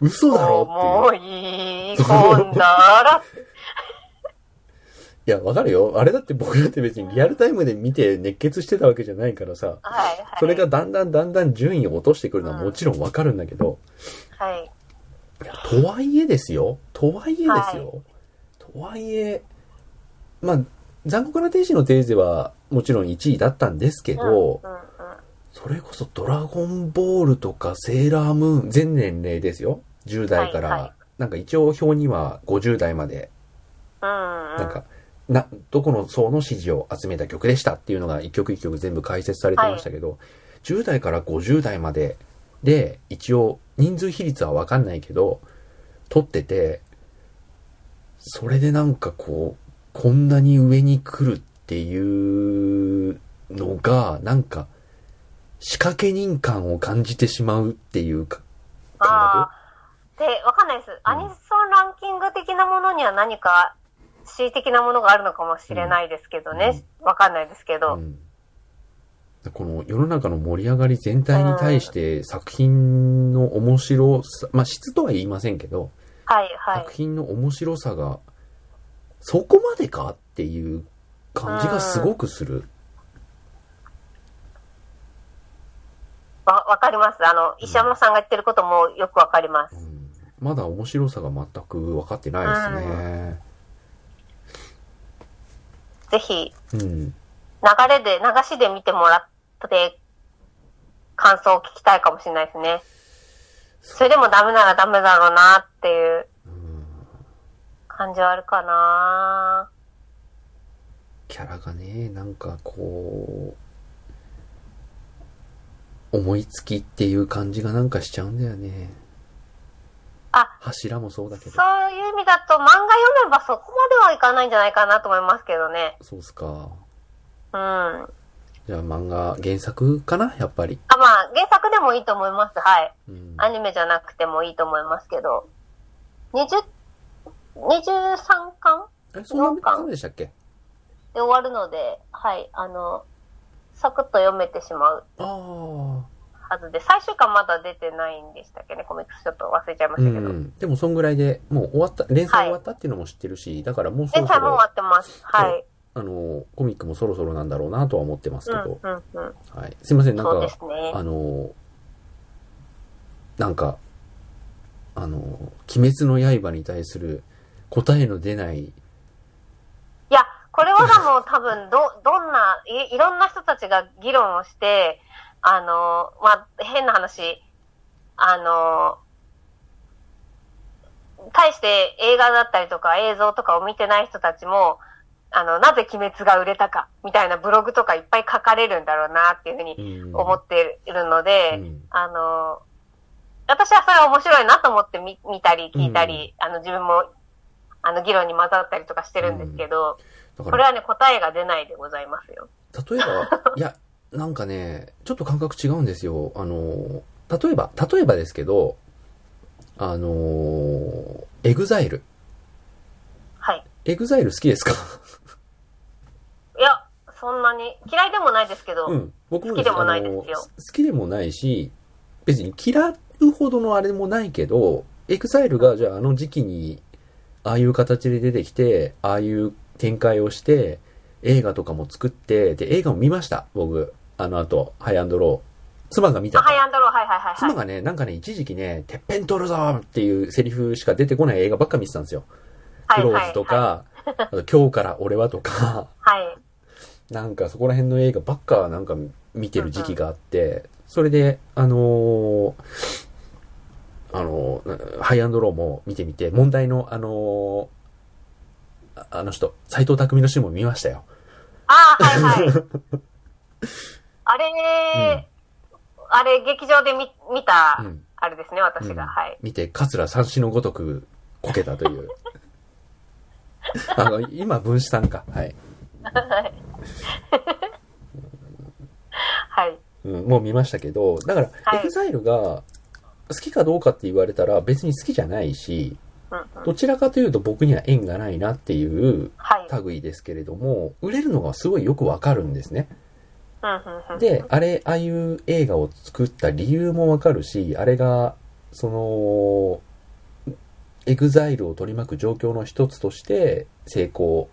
嘘だろもっていう。ういい、今度ら。いや、わかるよ。あれだって僕だって別にリアルタイムで見て熱血してたわけじゃないからさ、はい、はい。それが、だんだんだんだん順位を落としてくるのはもちろんわかるんだけど、はい。いやとはいえですよ。とはいえですよ。とはいえ、まあ、残酷な天使のテーゼはもちろん1位だったんですけど、うん、うん、それこそドラゴンボールとかセーラームーン、全年齢ですよ。10代から、はいはいなんか一応表には50代まで、うん。うん。なんか、な、どこの層の支持を集めた曲でしたっていうのが一曲一曲全部解説されてましたけど、10代から50代までで、一応人数比率はわかんないけど、取ってて、それでなんかこう、こんなに上に来るっていうのが、なんか、仕掛け人感を感じてしまうっていうか、ああ。で、わかんないです。アニソンランキング的なものには何か、恣意的なものがあるのかもしれないですけどね。わ、かんないですけど。うんこの世の中の盛り上がり全体に対して作品の面白さ、まあ質とは言いませんけど、はい、はい作。品の面白さが、そこまでかっていう感じがすごくする。わ、わかります。あの、石山さんが言ってることもよくわかります。うんまだ面白さが全く分かってないですね。ぜひ、うん。流れで、流しで見てもらって、感想を聞きたいかもしれないですね。それでもダメならダメだろうなっていう感じはあるかなキャラがね、なんかこう、思いつきっていう感じがなんかしちゃうんだよね。あ、柱もそうだけど。そういう意味だと漫画読めばそこまではいかないんじゃないかなと思いますけどね。そうっすか。うん。あ、じゃあ漫画原作かな？やっぱり。まあ、原作でもいいと思います。はい。うん。アニメじゃなくてもいいと思いますけど。20、23巻？え、そんな感じでしたっけ？で終わるので、はい、あの、サクッと読めてしまうああ。はずで、最終巻まだ出てないんでしたっけね、コミックスちょっと忘れちゃいまうしたけど。ん。でもそんぐらいで、もう終わった、連載終わったっていうのも知ってるし、だからもうそろそろ連載も終わ、ってます。はい。あの、コミックもそろそろなんだろうなとは思ってますうん、けど、うん、うん。はい。すいません、なんか、すね。あの、なんか、あの、鬼滅の刃に対する答えの出ない、いや、これはでも多分、ど、どんな、い、いろんな人たちが議論をして、あの、まあ、変な話、あの、対して映画だったりとか映像とかを見てない人たちも、あの、なぜ鬼滅が売れたか、みたいなブログとかいっぱい書かれるんだろうな、っていうふうにうん。思っているので、うん。あの、私はそれは面白いなと思って見見たり聞いたり、あの、自分も、あの、議論に混ざったりとかしてるんですけど、これはね、答えが出ないでございますよ。例えば、いや、なんかね、ちょっと感覚違うんですよ。あの、例えば、例えばですけど、あの、 EXILE。はい。 EXILE 好きですか？いや、そんなに、嫌いでもないですけど、うん。僕も好きでもないですよ好きでもないし、別に嫌うほどのあれもないけど、 EXILE がじゃああの時期に、ああいう形で出てきて、ああいう展開をして、映画とかも作って、で、映画も見ました、僕。あの後、ハイアンドロー。妻が見たハイアンドロー、はいはいはい、はい。妻がね、なんかね、一時期ね、てっぺん取るぞっていうセリフしか出てこない映画ばっか見てたんですよ。はいクローズとか、あと今日から俺はとか、はい。はい。なんかそこら辺の映画ばっかなんか見てる時期があって、それで、あのーあのーハイアンドローも見てみて、問題の、あのーああの人、斎藤匠のシーンも見ましたよ。ああ、はいはい。あれ、あれ、劇場で見見た、うん。あれですね、私が。うんはい。見て、桂三子のごとくこけたという。あの、今、分子さんか。はい。はい。う うん、もう見ましたけど、だから、はい EXILE が好きかどうかって言われたら別に好きじゃないし、うんうん。どちらかというと僕には縁がないなっていうはい。類ですけれども、売れるのがすごいよくわかるんですね。で、あれ、ああいう映画を作った理由もわかるし、あれが、その、EXILE を取り巻く状況の一つとして成功、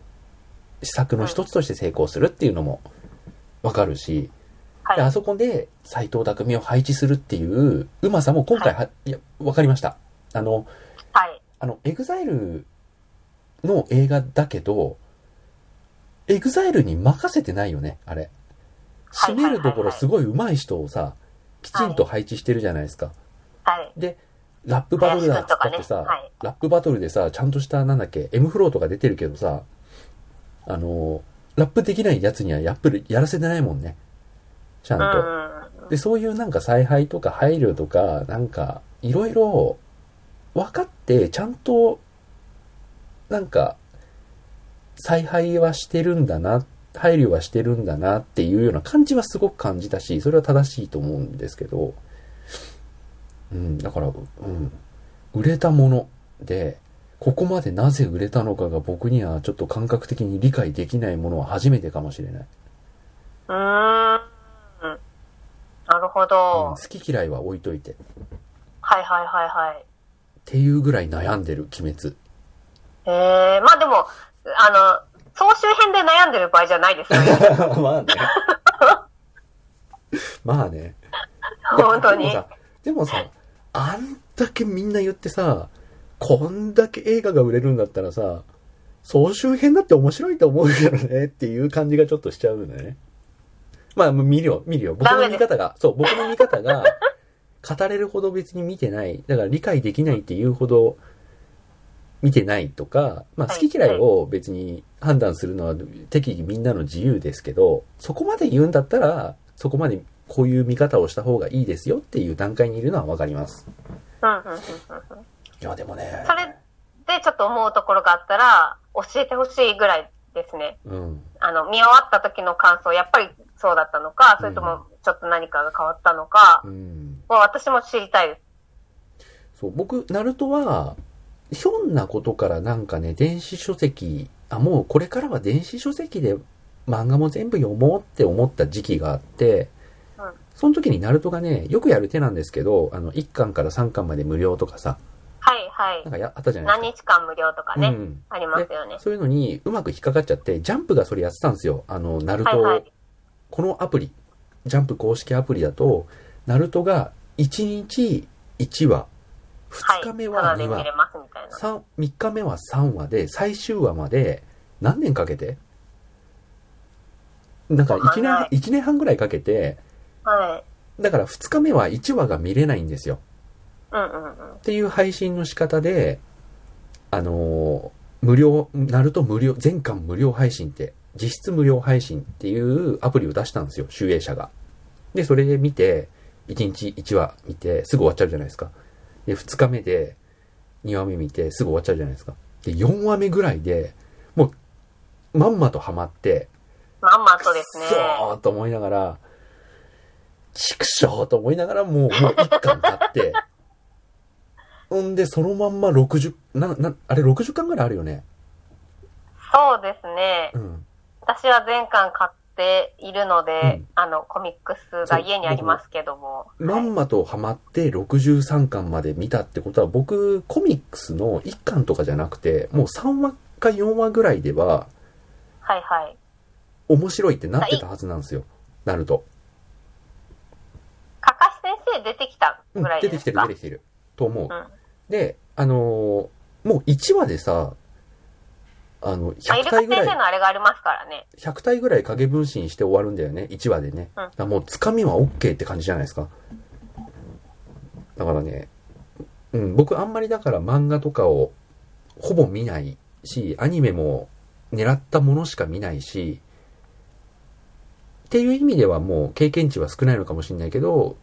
施策の一つとして成功するっていうのもわかるし、で、あはい。そこで斎藤工を配置するっていううまさも今回は、い、や、わかりました。あの、はい。あの、 EXILE の映画だけど、 EXILE に任せてないよね、あれ。締めるところすごい上手い人をさ、きちんと配置してるじゃないですか。はい。で、ラップバトルだっつったってさ、ねはいラップバトルでさ、ちゃんとした、なんだっけ、M フローとか出てるけどさ、あの、ラップできないやつにはやっぱりやらせてないもんね。ちゃんと。うん。で、そういうなんか采配とか配慮とか、なんか、いろいろ分かって、ちゃんと、なんか、采配はしてるんだな、配慮はしてるんだなっていうような感じはすごく感じたし、それは正しいと思うんですけど、うん、だから、うん、売れたもので、ここまでなぜ売れたのかが僕にはちょっと感覚的に理解できないものは初めてかもしれない。うーん。なるほうんど。好き嫌いは置いといて。はいはいはいはい。っていうぐらい悩んでる、鬼滅。ええまあでも、あの、総集編で悩んでる場合じゃないですよね。まあね。まあね。本当に。でもさ、あんだけみんな言ってさ、こんだけ映画が売れるんだったらさ、総集編だって面白いと思うけどねっていう感じがちょっとしちゃうんだよね。まあ、見るよ、見るよ。僕の見方が、そう、僕の見方が、語れるほど別に見てない。だから理解できないっていうほど見てないとか、まあはい好き嫌いを別に判断するのは適宜みんなの自由ですけど、そこまで言うんだったら、そこまでこういう見方をした方がいいですよっていう段階にいるのはわかります。うんうんうんうんうん。いや、でもね。それでちょっと思うところがあったら、教えてほしいぐらいですね。うん。あの、見終わった時の感想、やっぱりそうだったのか、それともちょっと何かが変わったのか、うん。もう私も知りたいです。そう、僕、ナルトは、ひょんなことからなんかね、電子書籍、あ、もうこれからは電子書籍で漫画も全部読もうって思った時期があって、うんその時にナルトがね、よくやる手なんですけど、あの、1巻から3巻まで無料とかさ、はいはいなん。かやあったじゃない何ですか。日間無料とかね、うん。ありますよね。そういうのにうまく引っかかっちゃって、ジャンプがそれやってたんですよ。あの、ナルトを、はいはいこのアプリ、ジャンプ公式アプリだと、ナルトが1日1話、はい。2日目は2話ただで見れ、ますみたいな。三3日目は3話で、最終話まで何年かけて？なんか1わかんない年、一年半ぐらいかけて、はい。だから2日目は1話が見れないんですよ。うんうんうん。っていう配信の仕方で、あのー無料、ナルト無料、全巻無料配信って、実質無料配信っていうアプリを出したんですよ、集英社が。で、それで見て、1日1話見て、すぐ終わっちゃうじゃないですか。で、2日目で、2話目見て、すぐ終わっちゃうじゃないですか。で、4話目ぐらいで、もう、まんまとハマって、まんまとですね。くそーと思いながら、畜生と思いながらもう、もう一巻買って、ほんで、そのまんま60、な、な、あれ60巻ぐらいあるよね。そうですねう。ん。私は全巻買っているので、うんあの、コミックスが家にありますけども。はいまんまとハマって63巻まで見たってことは、僕、コミックスの1巻とかじゃなくて、もう3話か4話ぐらいでは、はいはい。面白いってなってたはずなんですよ。なると。かかし先生出てきたうんぐらい出てきてる、ですか出てきてる。と思う。うん。で、あのーもう1話でさ、あの、まあ、イ100ルカ体ぐらい先生、のあれがありますからね。100体ぐらい影分身して終わるんだよね、1話でね。うんもう、つかみは OK って感じじゃないですか。だからね、うん、僕あんまりだから漫画とかをほぼ見ないし、アニメも狙ったものしか見ないし、っていう意味ではもう経験値は少ないのかもしれないけど、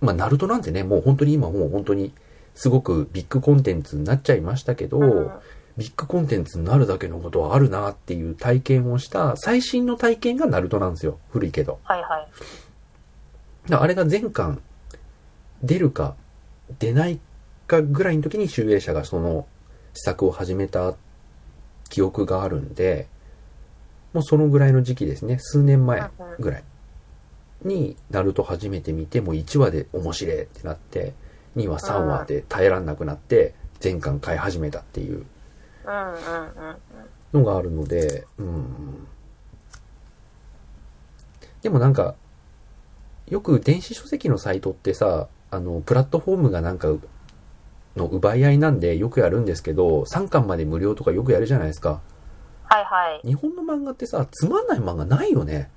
まあ、ナルトなんてね、もう本当に今もう本当にすごくビッグコンテンツになっちゃいましたけど、うんビッグコンテンツになるだけのことはあるなっていう体験をした最新の体験がナルトなんですよ。古いけど。はいはい。だあれが全巻出るか出ないかぐらいの時に集英社がその施策を始めた記憶があるんで、もうそのぐらいの時期ですね。数年前ぐらいに、ナルト初めて見て、もう1話で面白いってなって、2話3話で耐えらんなくなって、全巻買い始めたっていう。のがあるので、うん。でもなんか、よく電子書籍のサイトってさ、あの、プラットフォームがなんか、の奪い合いなんでよくやるんですけど、3巻まで無料とかよくやるじゃないですか。はいはい。日本の漫画ってさ、つまんない漫画ないよね。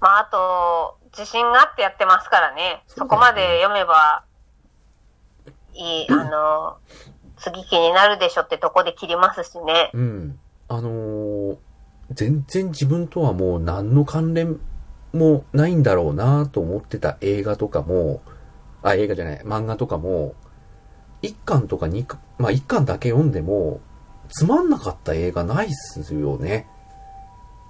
まあ、あと、自信があってやってますからね。そねそこまで読めば、いい、あの、次気になるでしょってとこで切りますしね。うん。あのー全然自分とはもう何の関連もないんだろうなと思ってた映画とかも、あ、映画じゃない、漫画とかも、1巻とか2巻、まあ1巻だけ読んでも、つまんなかった映画ないっすよね。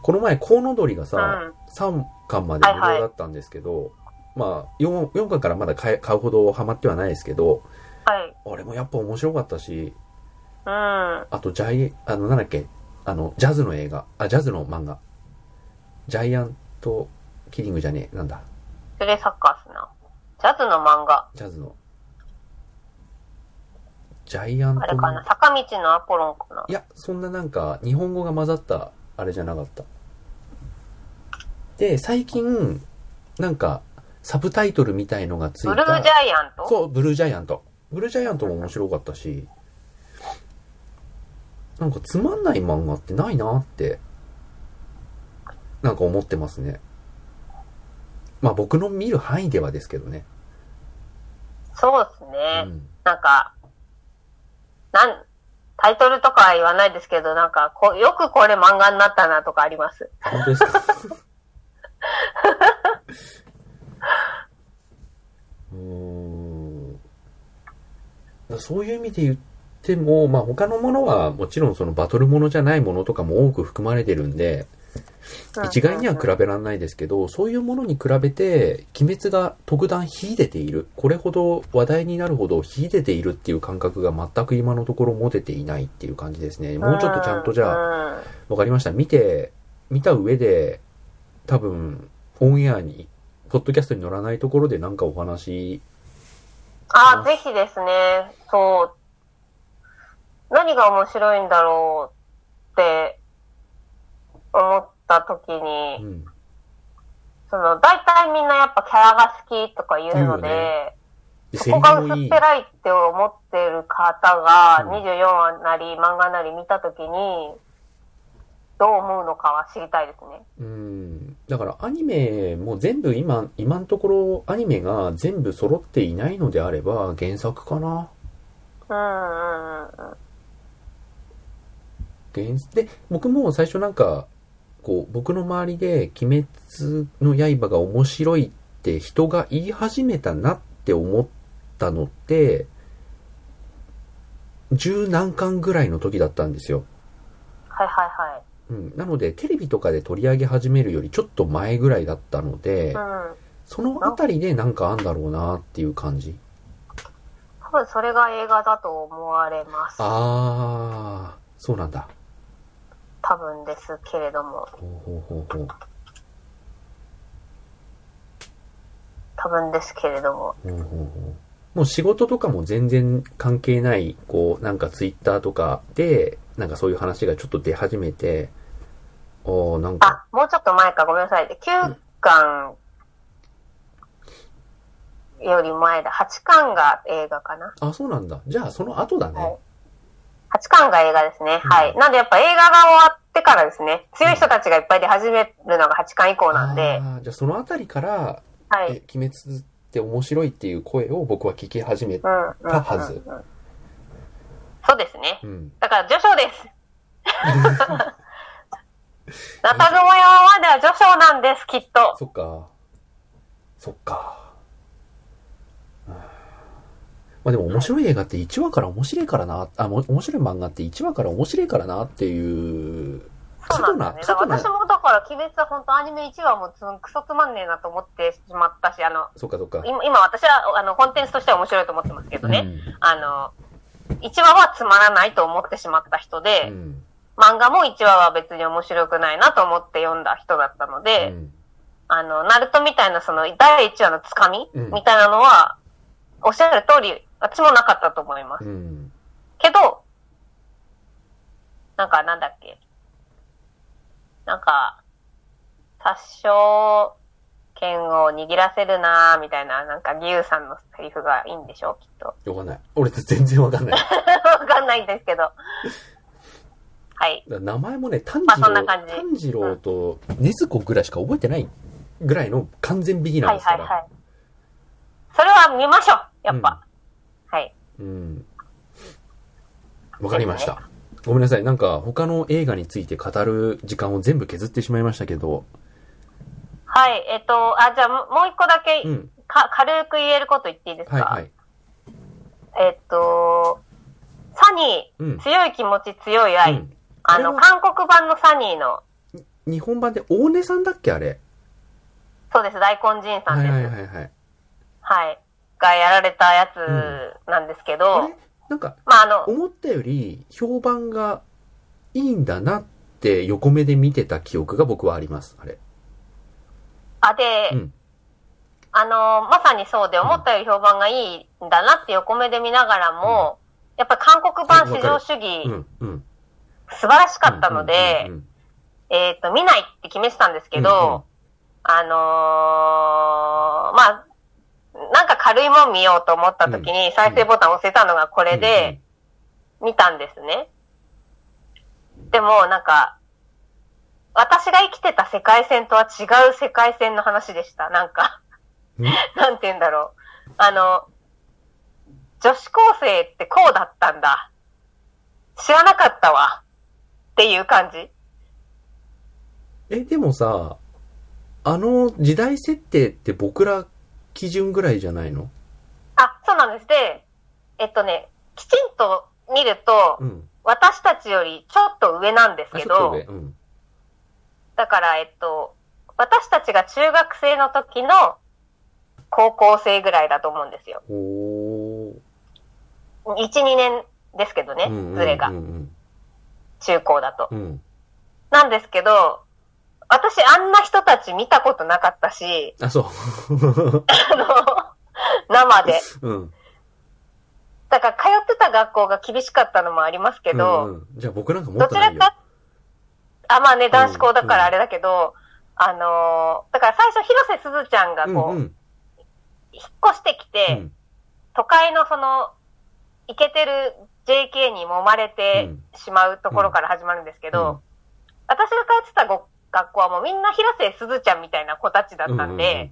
この前、コウノドリがさ、うん3巻まで無料だったんですけど、まあ4、4巻からまだ買うほどハマってはないですけど、はい。あれもやっぱ面白かったし、うん。あと、ジャイ、あの、なんだっけ、あの、ジャズの映画、あ、ジャズの漫画。ジャイアントキリングじゃねえ、なんだ、それサッカーっすな。ジャズの漫画。ジャズの。ジャイアントあれかな。坂道のアポロンかないや、そんななんか、日本語が混ざった、あれじゃなかった。で、最近、なんか、サブタイトルみたいのがついた。ブルージャイアント？そう、ブルージャイアント。ブルージャイアントも面白かったし、なんかつまんない漫画ってないなって、なんか思ってますね。まあ僕の見る範囲ではですけどね。そうですうね。ん。なんか、なん、タイトルとかは言わないですけど、なんかこう、よくこれ漫画になったなとかあります。本当ですか？うーん。そういう意味で言っても、まあ他のものはもちろんそのバトルものじゃないものとかも多く含まれてるんで、一概には比べられないですけど、そういうものに比べて、鬼滅が特段秀でている。これほど話題になるほど秀でているっていう感覚が全く今のところ持てていないっていう感じですね。もうちょっとちゃんとじゃあ、あ。わかりました。見て、見た上で、多分、オンエアに、ポッドキャストに乗らないところでなんかお話、あ、ぜひですね。そう。何が面白いんだろうって思った時うに、ん。その、大体みんなやっぱキャラが好きとか言うので、そこが薄っぺ。らいって思ってる方が、うん24話なり漫画なり見たときに、どう思うのかは知りたいですね。うん。だからアニメも全部今、今のところアニメが全部揃っていないのであれば原作かな。うんうんうんで、僕も最初なんか、こう、僕の周りで鬼滅の刃が面白いって人が言い始めたなって思ったのって、十何巻ぐらいの時だったんですよ。はいはいはい。うん。なので、テレビとかで取り上げ始めるよりちょっと前ぐらいだったので、うん。そのあたりでなんかあんだろうなっていう感じ？多分それが映画だと思われます。あー、そうなんだ。多分ですけれども。ほうほうほうほう。多分ですけれども。ほうほうほうもう仕事とかも全然関係ない、こう、なんかツイッターとかで、なんかそういう話がちょっと出始めて、おー、なんか、あ、もうちょっと前かごめんなさい。9巻より前だ。8巻が映画かな。あ、そうなんだ。じゃあその後だね。はい8巻が映画ですね。うんはい。なんでやっぱ映画が終わってからですね。強い人たちがいっぱい出始めるのが8巻以降なんで。あーじゃあそのあたりから、はい。え、鬼滅って面白いっていう声を僕は聞き始めうん。うん。うんたはず。そうですね。うん。だから序章です。中雲山までは序章なんです、きっと。そっか。そっか。うんまあでも面白い映画って1話から面白いからな、あ、も面白い漫画って1話から面白いからなっていうそうなんだよね。だ私もだから、鬼滅は本当アニメ1話もつクソつまんねえなと思ってしまったし、あの、そっかそっか。今今私は、あの、コンテンツとしては面白いと思ってますけどね。うんあの、1話はつまらないと思ってしまった人で、うん。漫画も1話は別に面白くないなと思って読んだ人だったので、うんあの、ナルトみたいなその第1話のつかみ、うんみたいなのは、おっしゃる通り、私もなかったと思います。うん。けど、なんかなんだっけ？なんか、殺傷権を握らせるなーみたいな、なんか義勇さんのセリフがいいんでしょうきっと。わかんない。俺全然わかんない。わかんないんですけど。はい。名前もね、炭まあ治郎、そんな感じ炭治郎と禰豆子ぐらいしか覚えてないぐらいの完全ビギナーはいですから。はいはい。それは見ましょうやっぱ。はい。うん。わかりました。ごめんなさい。なんか他の映画について語る時間を全部削ってしまいましたけど。はい。えっと、あ、じゃあももう一個だけ、うん。か、軽く言えること言っていいですか？はいはい。えっと、サニうんー、強い気持ち強い愛。うんあの、韓国版のサニーの、日本版で大根さんだっけあれ？そうです、大根人さんです。はいははいい。はいはい。がやられたやつなんですけど、あれ？なんか、まあ、あの、思ったより評判がいいんだなって横目で見てた記憶が僕はあります。あれ。あ、で、うんあの、まさにそうで、思ったより評判がいいんだなって横目で見ながらも、やっぱり韓国版至上主義、うん、うん。素晴らしかったので、えっ、と、見ないって決めてたんですけど、うんうんあのーまあ、なんか軽いもん見ようと思った時に再生ボタンを押せたのがこれで、見たんですね。でも、なんか、私が生きてた世界線とは違う世界線の話でした。なんか、なんて言うんだろう。あの、女子高生ってこうだったんだ。知らなかったわ。っていう感じ。え、でもさ、あの時代設定って僕ら基準ぐらいじゃないの？あ、そうなんです。で、えっとね、きちんと見ると、うん。私たちよりちょっと上なんですあ、けどうん。だから、えっと、私たちが中学生の時の高校生ぐらいだと思うんですよ。おー。1、2年ですけどねうんうんうん、ズレがう。ん中高だと。うん。なんですけど、私あんな人たち見たことなかったし、あ、そう。あの、生で。うん。だから通ってた学校が厳しかったのもありますけど、うんうんじゃあ僕なんかもどっとないよ。ちらか、あ、まあね、男子校だからあれだけど、あのーだから最初広瀬すずちゃんがこう、うんうん引っ越してきて、うん都会のその、イケてる JK に揉まれてしまうところから始まるんですけど、うん。私が通ってたご学校はもうみんな広瀬すずちゃんみたいな子たちだったんで、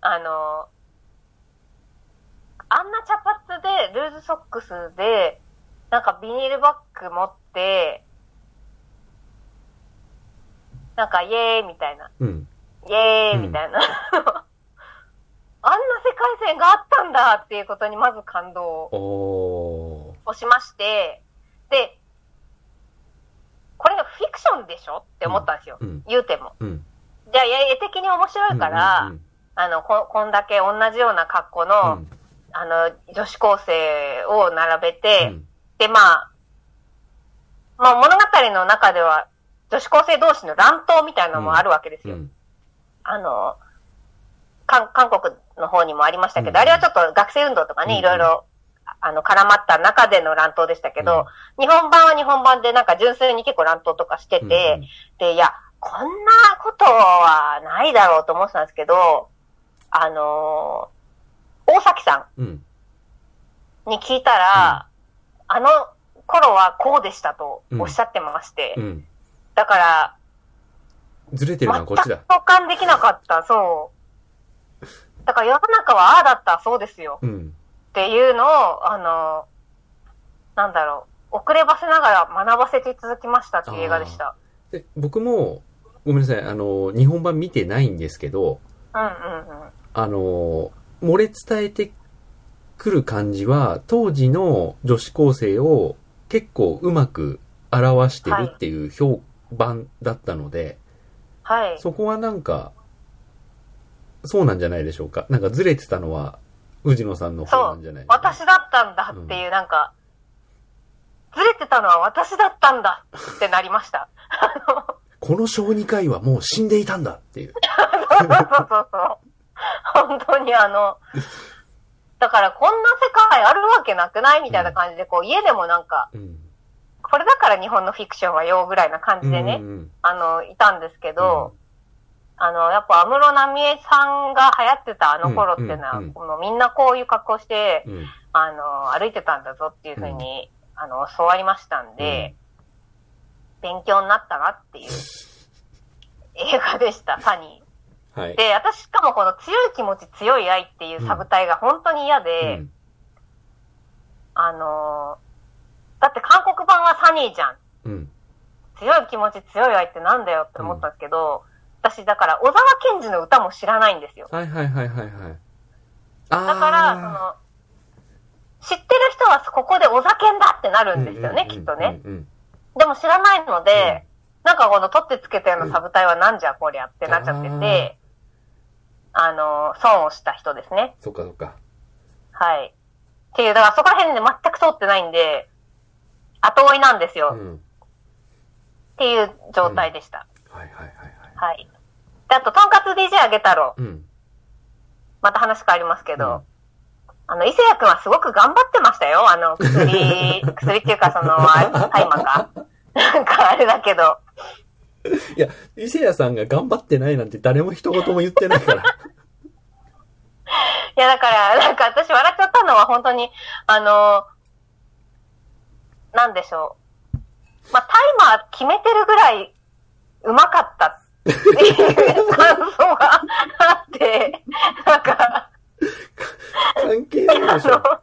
あの、あんな茶髪で、ルーズソックスで、なんかビニールバッグ持って、なんかイエーイみたいな、うん。うん。イエーイみたいな、あんな世界線があったんだっていうことにまず感動おー。をしまして、で、これがフィクションでしょって思ったんですよ。うん。言うても。うん。じゃあ、絵的に面白いから、うんあの、こ、こんだけ同じような格好の、うんあの、女子高生を並べて、うんで、まあ、まあ物語の中では、女子高生同士の乱闘みたいなのもあるわけですよ。うんあの、韓韓国の方にもありましたけど、うんあれはちょっと学生運動とかね、うんいろいろ、あの、絡まった中での乱闘でしたけど、日本版は日本版でなんか純粋に結構乱闘とかしてて、うんで、いや、こんなことはないだろうと思ってたんですけど、あのー大崎さうん。んに聞いたら、あの頃はこうでしたとおっしゃってまして、うん。だから、ずれてるのはこっちだ。共感できなかった、そう。だから世の中はああだった、そうですよ。うん。っていうのを、あの、なんだろう、遅ればせながら学ばせていただきましたっていう映画でした。で、僕も、ごめんなさい、あの、日本版見てないんですけど、うんうんうん。あの、漏れ伝えてくる感じは、当時の女子高生を結構うまく表してるっていう評版だったので、はい。そこはなんか、そうなんじゃないでしょうか。なんかずれてたのは、藤野さんの方なんじゃない。私だったんだっていう、なんか、ずれてたのは私だったんだってなりました。この小児科医はもう死んでいたんだっていう。そうそうそうそう。本当にあの、だからこんな世界あるわけなくないみたいな感じで、こう家でもなんか、うん。これだから日本のフィクションはよぐらいな感じでね、うんうんあの、いたんですけど、あの、やっぱ安室奈美恵さんが流行ってたあの頃っていうのは、うんうんうんこのみんなこういう格好して、うん。あの、歩いてたんだぞっていうふうに、あの、教わりましたんで、勉強になったなっていう映画でした、サニー。はい。で、私しかもこの強い気持ち強い愛っていうサブタイが本当に嫌で、うんあのーだって韓国版はサニーじゃん。うん。強い気持ち強い愛ってなんだよって思ったんですけど、私だから小沢健二の歌も知らないんですよ。はいはいはいはいはい。あだから、その、知ってる人はここで小沢健だってなるんですよね、きっとね。。うんうんでも知らないので、なんかこの取ってつけたようなサブタイはなんじゃこりゃってなっちゃってて、あのー損をした人ですね。そっかそっか。はい。っていう、だからそこら辺で全く通ってないんで、後追いなんですよ。っうん。ていう状態でした。はいはいはいはい。はい。で、あと、とんかつ DJ あげ太郎。うん。また話変わりますけど、うんあの、伊勢谷くんはすごく頑張ってましたよ。あの、薬、薬っていうか、その、あれ大麻かなんかあれだけど。いや、伊勢谷さんが頑張ってないなんて誰も一言も言ってないから。いや、だから、なんか私笑っちゃったのは本当に、あの、なんでしょう。まあ、タイマー決めてるぐらいうまかった感想があって、なんか、関係ないでしょ。あの、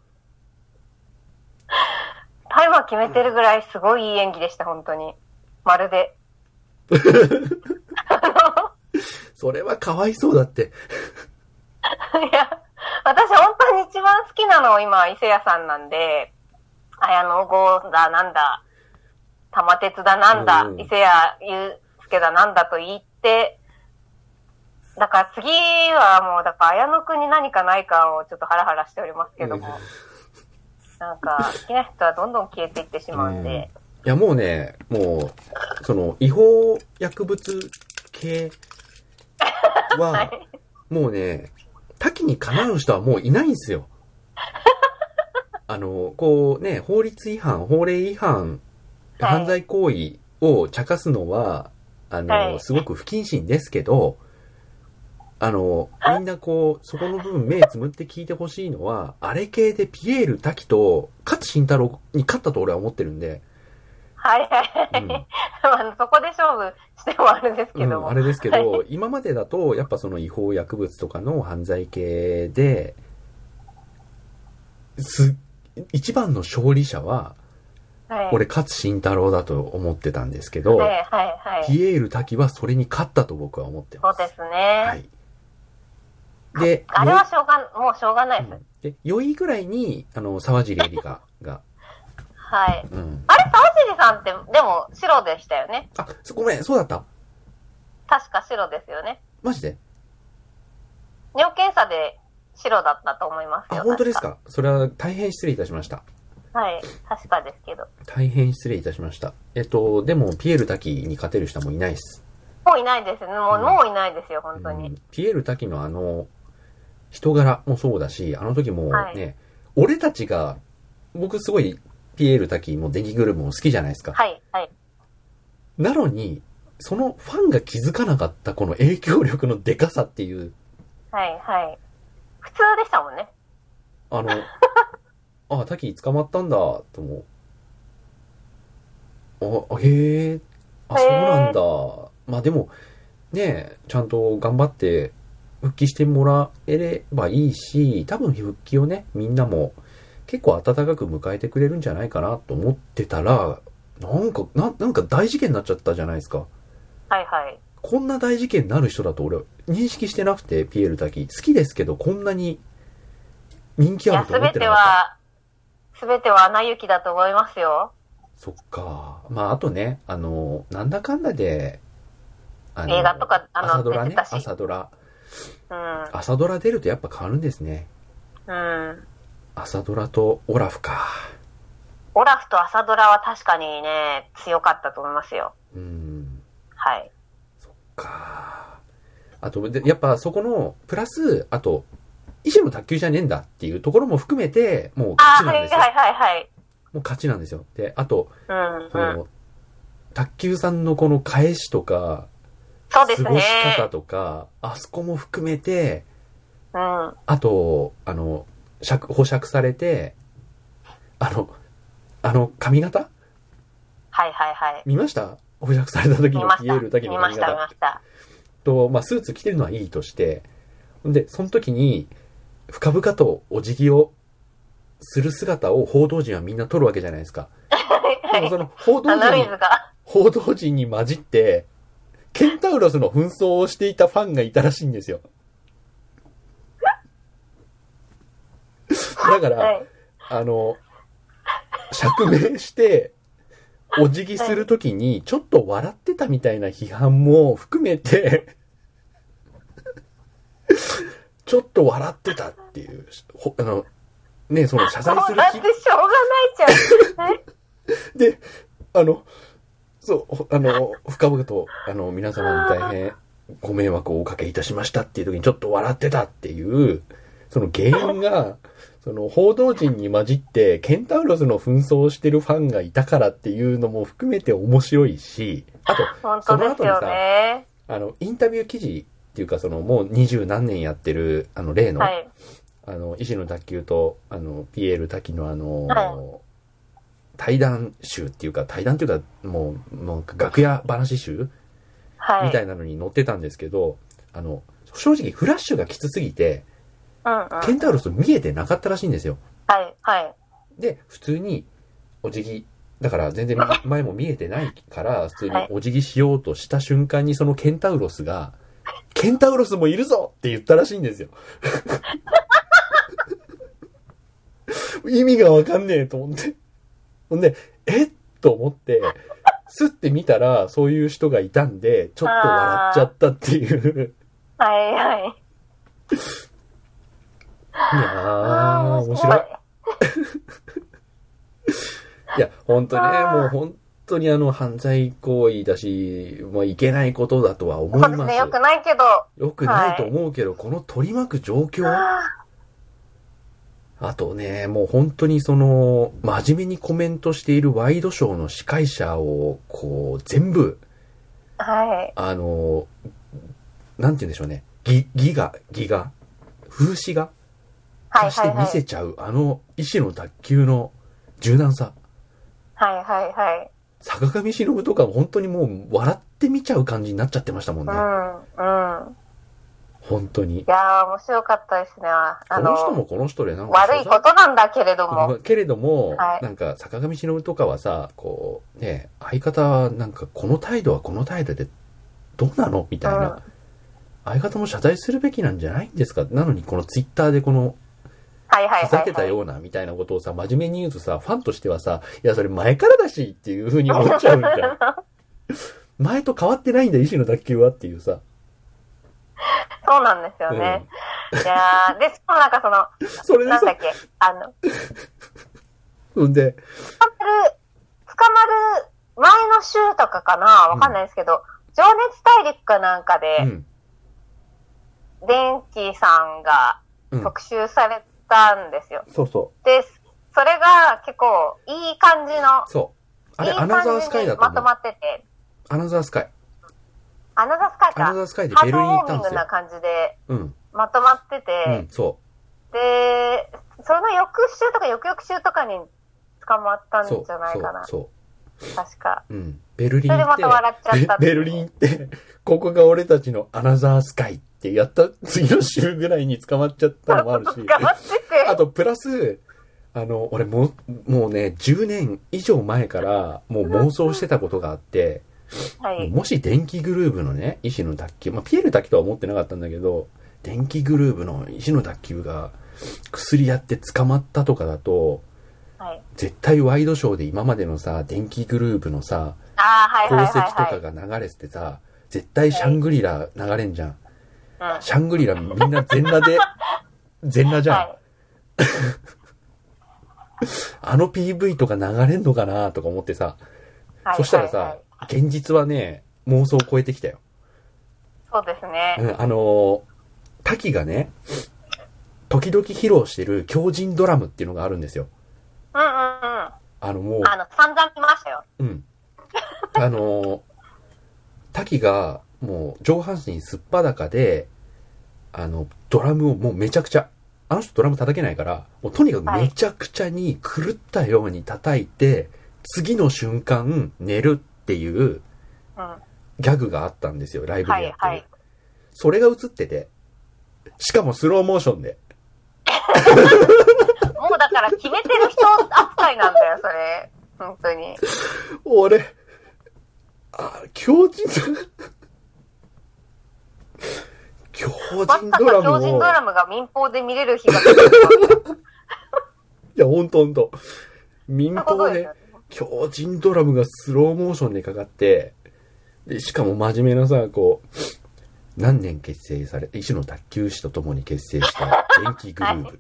タイマー決めてるぐらいすごいいい演技でした、本当に。まるで。それはかわいそうだって。いや、私本当に一番好きなのは今、伊勢谷さんなんで、綾野剛だなんだ、玉鉄だなんだ、うん伊勢谷祐介だなんだと言って、だから次はもう、だから綾野くんに何かないかをちょっとハラハラしておりますけども、なんか、好きな人はどんどん消えていってしまうんで、いや、もうね、もう、その、違法薬物系は、はい。もうね、多岐にかなう人はもういないんですよ。あの、こうね、法律違反、法令違反、はい犯罪行為を茶化すのは、あの、はい。すごく不謹慎ですけど、あの、みんなこう、そこの部分目つむって聞いてほしいのは、あれ系でピエール滝と勝慎太郎に勝ったと俺は思ってるんで、はい。はいはい。うん そこで勝負してもあれですけどうん、も。あれですけど、は今までだと、やっぱその違法薬物とかの犯罪系で、す、一番の勝利者は、はい。俺、勝慎太郎だと思ってたんですけど、はいはいはい。ピエール滝はそれに勝ったと僕は思ってます。そうですね。はい。で、あれはしょうが、もうしょうがないです。うんで、4位ぐらいに、あの、沢尻エリカが、はい。うん。あれ、沢尻さんって、でも白でしたよね。あ、そごめん、そうだった。確か白ですよね。マジで？尿検査で白だったと思いますあ、よ。本当です確かそれは大変失礼いたしました。はい。確かですけど。大変失礼いたしました。えっと、でも、ピエール滝に勝てる人はもういないです。もういないですね。もう、うんもういないですよ、本当に。うんピエール滝のあの、人柄もそうだし、あの時もね、はい俺たちが、僕すごいピエール滝もデニグルも好きじゃないですか。はい、はい。なのに、そのファンが気づかなかったこの影響力のでかさっていう、はい、はい。普通でしたもんね。あの、あ、滝捕まったんだ、と思う。あ、へえ、あ、そうなんだ。まあでも、ねちゃんと頑張って復帰してもらえればいいし、多分復帰をね、みんなも結構温かく迎えてくれるんじゃないかなと思ってたら、なんか、ななんか大事件になっちゃったじゃないですか。はい、はい。こんな大事件になる人だと俺認識してなくて、ピエール滝。好きですけど、こんなに人気あると思ってなかっは、すべては穴行きだと思いますよ。そっか。まあ、あとね、あの、なんだかんだで、あの映画とかあの朝ドラね朝ドラ。うん。朝ドラ出るとやっぱ変わるんですね。うん。朝ドラとオラフか。オラフと朝ドラは確かにね、強かったと思いますよ。うん。はい。か。あと、でやっぱそこの、プラス、あと、医師の卓球じゃねえんだっていうところも含めて、もう勝ちなんですよ。はいはいはいはい。もう勝ちなんですよ。で、あと、うん、そうん。の、卓球さんのこの返しとか、そうです過ごしね。方とか、あそこも含めて、うん。はあと、あの、釈、保釈されて、あの、あの髪型？いはいはい。見ました？保釈された時の。ピエール滝の見ました、見髪型ました。と、まあ、スーツ着てるのはいいとして、で、その時に、深々とお辞儀をする姿を報道陣はみんな撮るわけじゃないですか。でもその報道陣に。報道陣に混じって、ケンタウロスの紛争をしていたファンがいたらしいんですよ。だから、はい。あの、釈明して、お辞儀するときに、ちょっと笑ってたみたいな批判も含めて、ちょっと笑ってたっていう、ほあの、ね、その謝罪する気だってしょうがないじゃん。で、あの、そう、ほあの、深々と、あの、皆様に大変ご迷惑をおかけいたしましたっていう時にちょっと笑ってたっていう、その原因が、その報道陣に混じって、ケンタウロスの紛争をしてるファンがいたからっていうのも含めて面白いし、あと、本その後にさ、ね。あの、インタビュー記事っていうか、その、もう二十何年やってる、あの、例の、はい。あの、医師の卓球と、あの、ピエール滝のあの、は対談集っていうか、対談っていうか、もう、もう楽屋話集はい。みたいなのに載ってたんですけど、あの、正直フラッシュがきつすぎて、うんうん。ケンタウロス見えてなかったらしいんですよ。はい、はい。で、普通に、お辞儀、だから全然前も見えてないから、普通にはいお辞儀しようとした瞬間にそのケンタウロスが、ケンタウロスもいるぞって言ったらしいんですよ。意味がわかんねえと思って。ほんで、えっと思って、スッて見たら、そういう人がいたんで、ちょっと笑っちゃったっていう。はい、はい。いやー、面白い。いや、本当ね、あーもう本当にあの、犯罪行為だし、まあ、いけないことだとは思います。そうですね、よくないけど。よくないと思うけど、この取り巻く状況、ああとね、もう本当にその、真面目にコメントしているワイドショーの司会者を、こう、全部、ーはい。あの、なんて言うんでしょうね、ギ、ギガ、ギガ、風刺画？はい、化してはい、はい。見せちゃう、あの、医師の卓球の柔軟さ。はい、はい、はい。坂上忍とか本当にもう笑って見ちゃう感じになっちゃってましたもんね。うん、うん。本当にい。やー、面白かったですね。あこの人の、もこの人でなんか悪いことなんだけれども。まあけれども、はいなんか坂上忍とかはさ、こう、ね、相方はなんかこの態度はこの態度でどうなのみたいな、うん相方も謝罪するべきなんじゃないんですか？なのにこのツイッターでこの、はい、はい、ふざはい。けたようなみたいなことをさ、真面目に言うとさ、ファンとしてはさ、いや、それ前からだしっていう風に思っちゃうじゃん。前と変わってないんだ、医師の卓球はっていうさ。そうなんですよね。いやー、で、しかもなんかその、それなんだっ、け、あの、うんで、捕まる、捕まる前の週とかかなわかんないですけど、情熱大陸かなんかうで、ん。電気さんがうん。特集されたんですよ。そうそで、それが結構いい感じのう。、そう。あれ、いいアナザースカイだと思う。にまとまってて、アナザースカイ。アナザースカイアナか。ザースカイでベルリンウォーミングな行ったんですよ。感じでうん。まとまってうてん、、そで、その翌週とか翌々週とかに捕まった。んじゃないかな。そう。そ確か。う。うん。ベルリン行ってそれでまた笑っちゃったっベベルリン行って、ここが俺たちのアナザースカイってやった 次の週ぐらいに捕まっちゃったのもあるし。捕まってて。あと、プラス、あの、俺もう、もうね、10年以上前から、もう妄想してたことがあって、はい。もし電気グルーブのね、医師の卓球、まあ、ピエール卓球とは思ってなかったんだけど、電気グルーブの医師の卓球が、薬やって捕まったとかだと、はい。絶対ワイドショーで今までのさ、電気グループのさ、功。績とかが流れててさ、絶対シャングリラ流れんじゃん。うん。シャングリラみんな全裸で、全裸じゃん。はい。あの PV とか流れんのかなとか思ってさ、はいそしたらさはいはい、現実はね、妄想を超えてきたよ。そうですね。うん、あのー滝がね、時々披露してる強靭ドラムっていうのがあるんですよ。うんうんうん。あのもう、あの、散々見ましたよ。うん。あのー滝がもう上半身すっぱだかで、あの、ドラムをもうめちゃくちゃ、あの人ドラム叩けないから、もうとにかくめちゃくちゃに狂ったように叩いて、次の瞬間寝るっていううん。ギャグがあったんですよ、ライブはでやってる。いはい。それが映ってて、しかもスローモーションで。もうだから決めてる人扱いなんだよ、それ。本当に。俺、あ、強靭ド強まさか靭ドラムを。強靭ドラムが民放で見れる日が来る いや、ほんとほんと。民放で。強靭ドラムがスローモーションでかかって、で、しかも真面目なさ、こう、何年結成され、一種の卓球士と共に結成した電気グループ。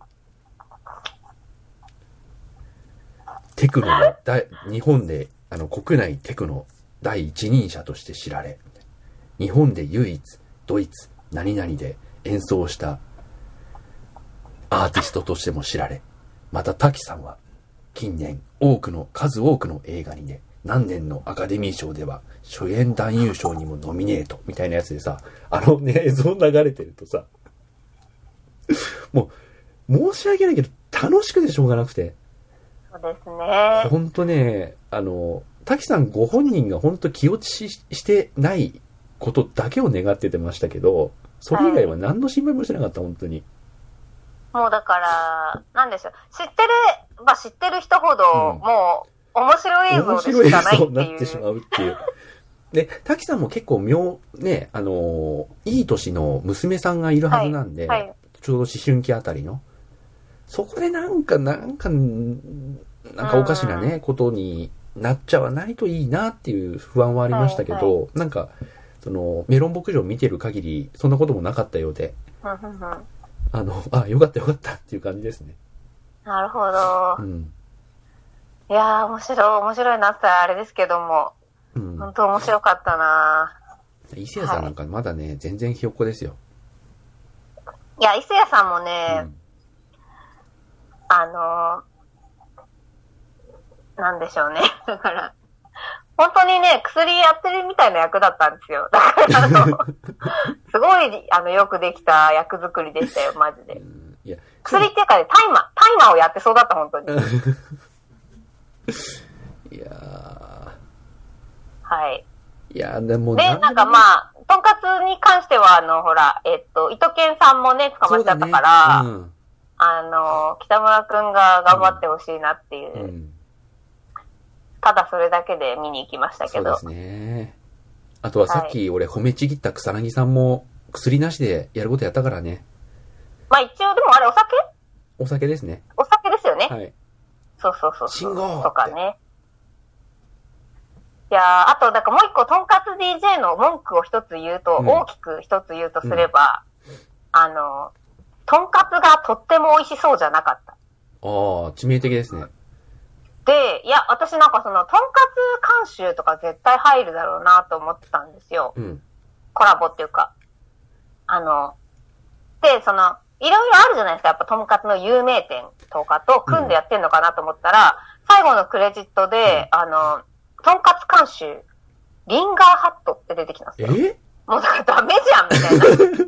テクノの、日本で、あの、国内テクノ第一人者として知られ、日本で唯一、ドイツ、何々で演奏したアーティストとしても知られ、また滝さんは近年多くの、数多くの映画にね、何年のアカデミー賞では主演男優賞にもノミネートみたいなやつでさ、あのね、映像流れてるとさ、もう、申し訳ないけど楽しくてしょうがなくて、そうですね。ほんとね、あの、滝さんご本人がほんと気落ちししてないことだけを願っててましたけど、それ以外は何の心配もしてなかった、本当に。もうだから、なんでしょう。知ってる、まあ知ってる人ほど、うんもう、面白い映像でしかないって像になってしまいう。うっていう。で、滝さんも結構妙、ね、あのーいい年の娘さんがいるはずなんで、はい。ちょうど思春期あたりの。そこでなんか、なんか、んなんかおかしなね、ことになっちゃわないといいなっていう不安はありましたけど、はなんか、その、メロン牧場見てる限り、そんなこともなかったようで、あの、あ、よかったよかったっていう感じですね。なるほどう。ん。いやー、面白い、面白いなってあれですけども、うん。本当面白かったな伊勢谷さんなんかまだね、全然ひよっこですよ。いや、伊勢谷さんもうね、ん。あのーなんでしょうね。だから、本当にね、薬やってるみたいな役だったんですよ。だから、あの、すごい、あの、よくできた役作りでしたよ、マジで。いや、薬っていうかね、タイマー、タイマーをやってそうだった、本当に。いやはい。ーいやーでもで、なんかまあ、とんかつに関しては、あの、ほら、えっと、糸犬さんもね、捕まっちゃったから、そうだねあの、北村くんが頑張ってほしいなっていう、うん。うん。ただそれだけで見に行きましたけど。そうですね。あとはさっき俺褒めちぎった草薙さんも薬なしでやることやったからね。まあ一応、でもあれお酒？お酒ですね。お酒ですよね。はい。そうそうそう。信号とかね。いやーあと、だからもう一個、とんかつ DJ の文句を一つ言うと、うん大きく一つ言うとすれば、あの、とんかつがとっても美味しそうじゃなかった。ああ、致命的ですね。で、いや、私なんかその、とんかつ監修とか絶対入るだろうなと思ってたんですよ。うん。コラボっていうか。あの、で、その、いろいろあるじゃないですか。やっぱ、とんかつの有名店とかと組んでやってんのかなと思ったら、最後のクレジットで、あの、とんかつ監修、リンガーハットって出てきたんですよ。え？もうだからダメじゃん、みたいな。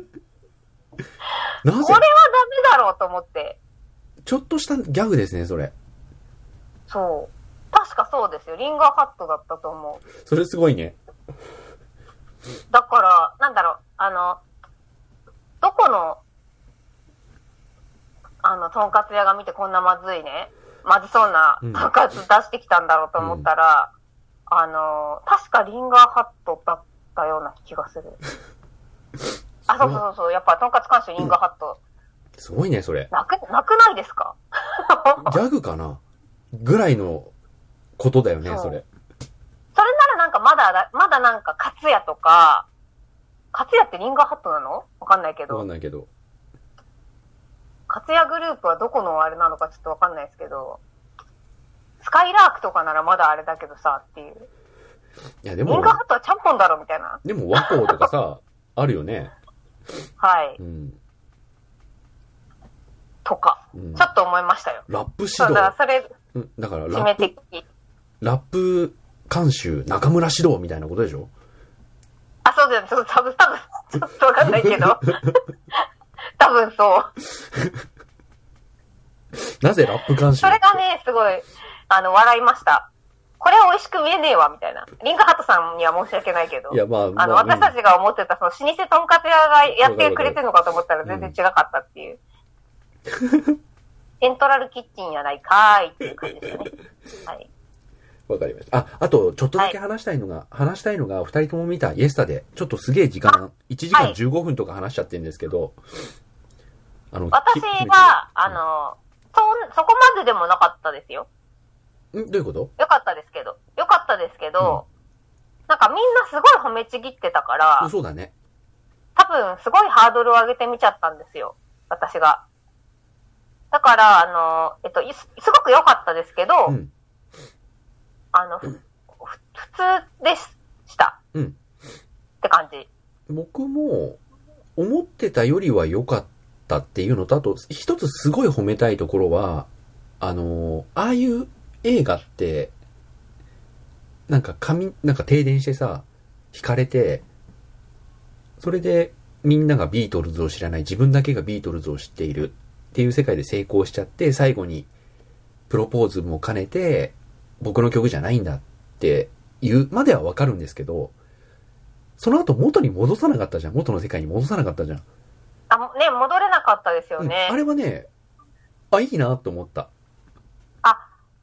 これはダなぜメだろうと思って。ちょっとしたギャグですね、それ。そう。確かそうですよ。リンガーハットだったと思う。それすごいね。だから、なんだろう、あの、どこの、あの、とんかつ屋が見てこんなまずいね、まずそうなうんとんかつ出してきたんだろうと思ったら、あの、確かリンガーハットだったような気がする。あ、そうそうそうやっぱとんかつ監修リンガーハット、すごいね、それ。なく、なくないですか？ギャグかな？ぐらいのことだよね、そうそれ。それならなんかまだだ、まだなんか、カツヤとか、カツヤってリンガーハットなの？わかんないけわかんど、ないけど。カツヤグループはどこのあれなのかちょっとわかんないですけど、スカイラークとかならまだあれだけどさ、っていう。いや、でもリンガー、ハットはチャンポンだろ、みたいな。でも和光とかさ、あるよね。はい。うん。とか、うんちょっと思いましたよ。ラップそう、指だから導。それ、うんだから決ラップ。ラップ監修、中村指導みたいなことでしょ？あ、そうだよね。ちょっと多分、多分、ちょっとわかんないけど。多分そう。なぜラップ監修それがね、すごい、あの、笑いました。これ美味しく見えねえわ、みたいな。リンガーハットさんには申し訳ないけど。いや、まあ、まあの、あ、私たちが思ってた、その、老舗とんかつ屋がやってくれてるのかと思ったら全然違かったっていう。セントラルキッチンやないかーいっていう感じですよね。はい。わかりました。あ、あと、ちょっとだけ話したいのが、話したいのが、二人とも見たイエスタで、ちょっとすげえ時間、1時間はい15分とか話しちゃってるんですけど、あの、私きは、あ、の、そん、そこまででもなかったですよ。んどういうこと？よかったですけど。よかったですけど、なんかみんなすごい褒めちぎってたから、そうだね。多分すごいハードルを上げてみちゃったんですよ。私が。だから、あの、えっと、いすすごく良かったですけど、うん。あの、普通でした。うん。って感じ。僕も、思ってたよりは良かったっていうのと、あと、一つすごい褒めたいところは、あの、ああいう映画って、なんか紙、なんか停電してさ、引かれて、それでみんながビートルズを知らない、自分だけがビートルズを知っているっていう世界で成功しちゃって、最後にプロポーズも兼ねて、僕の曲じゃないんだって言うまではわかるんですけど、その後元に戻さなかったじゃん。元の世界に戻さなかったじゃん。あ、もね、戻れなかったですよね。うんあれはね、あ、いいなと思った。あ、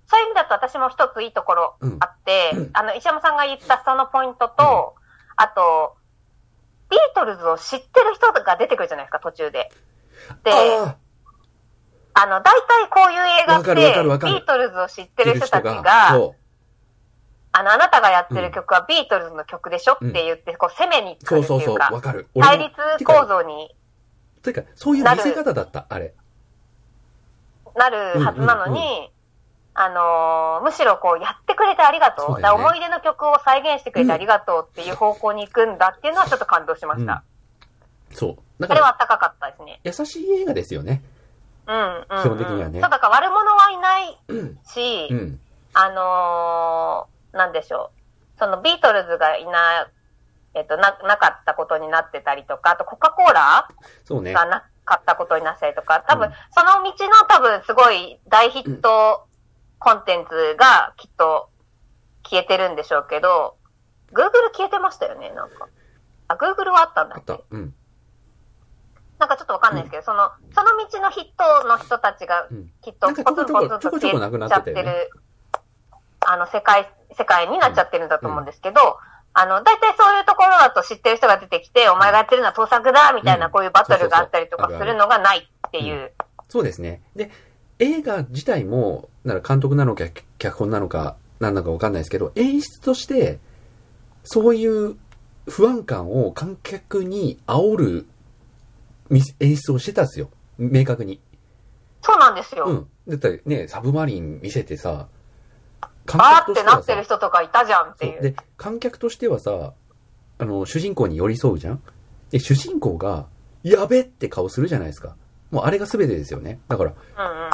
そういう意味だと私も一ついいところうんあって、あの、石山さんが言ったそのポイントと、あと、ビートルズを知ってる人が出てくるじゃないですか、途中で。で、ああの、大体こういう映画って、ビートルズを知ってあ、る人たちが、そあの、あなたがやってる曲はビートルズの曲でしょって言って、こう、攻めにう。来そうそうそう。るっていうか、わかる。対も立構造にてか、そういう見せ方だった、あれ。なるはずなのに、うんうんあのーむしろこう、やってくれてありがとう。そうね思い出の曲を再現してくれてありがとうっていう方向に行くんだっていうのはちょっと感動しました。そう。だそから、れは高かったですね。優しい映画ですよね。うん、うん、うん。基本的にはねそう、だから悪者はいないし、うん。あのーなんでしょう。そのビートルズがいな、えっと、な、なかったことになってたりとか、あとコカ・コーラそうね。がなかったことになったりとか、多分、うんその道の多分すごい大ヒットコンテンツがきっと消えてるんでしょうけど、Google 消えてましたよね、なんか。あ、Google はあったんだっけ？あった。うん。なんかちょっとわかんないですけど、その、その道のヒットの人たちがうん。きっとポツンポツンと消えちゃってる、あの、世界、世界になっちゃってるんだと思うんですけど、あの、大体そういうところだと知ってる人が出てきて、お前がやってるのは盗作だみたいなうん。こういうバトルがあったりとかするのがないっていう。そうですね。で、映画自体も、なら監督なのか、脚本なのか、なんだかわかんないですけど、演出として、そういう不安感を観客に煽るみ演出をしてたんですよ。明確に。そうなんですよ。うん。だってね、サブマリン見せてさ、観あーってなはってる人とかいたじゃんっていう。で、観客としてはさ、あの、主人公に寄り添うじゃん？で、主人公が、やべって顔するじゃないですか。もうあれが全てですよね。だから、うんうんうん。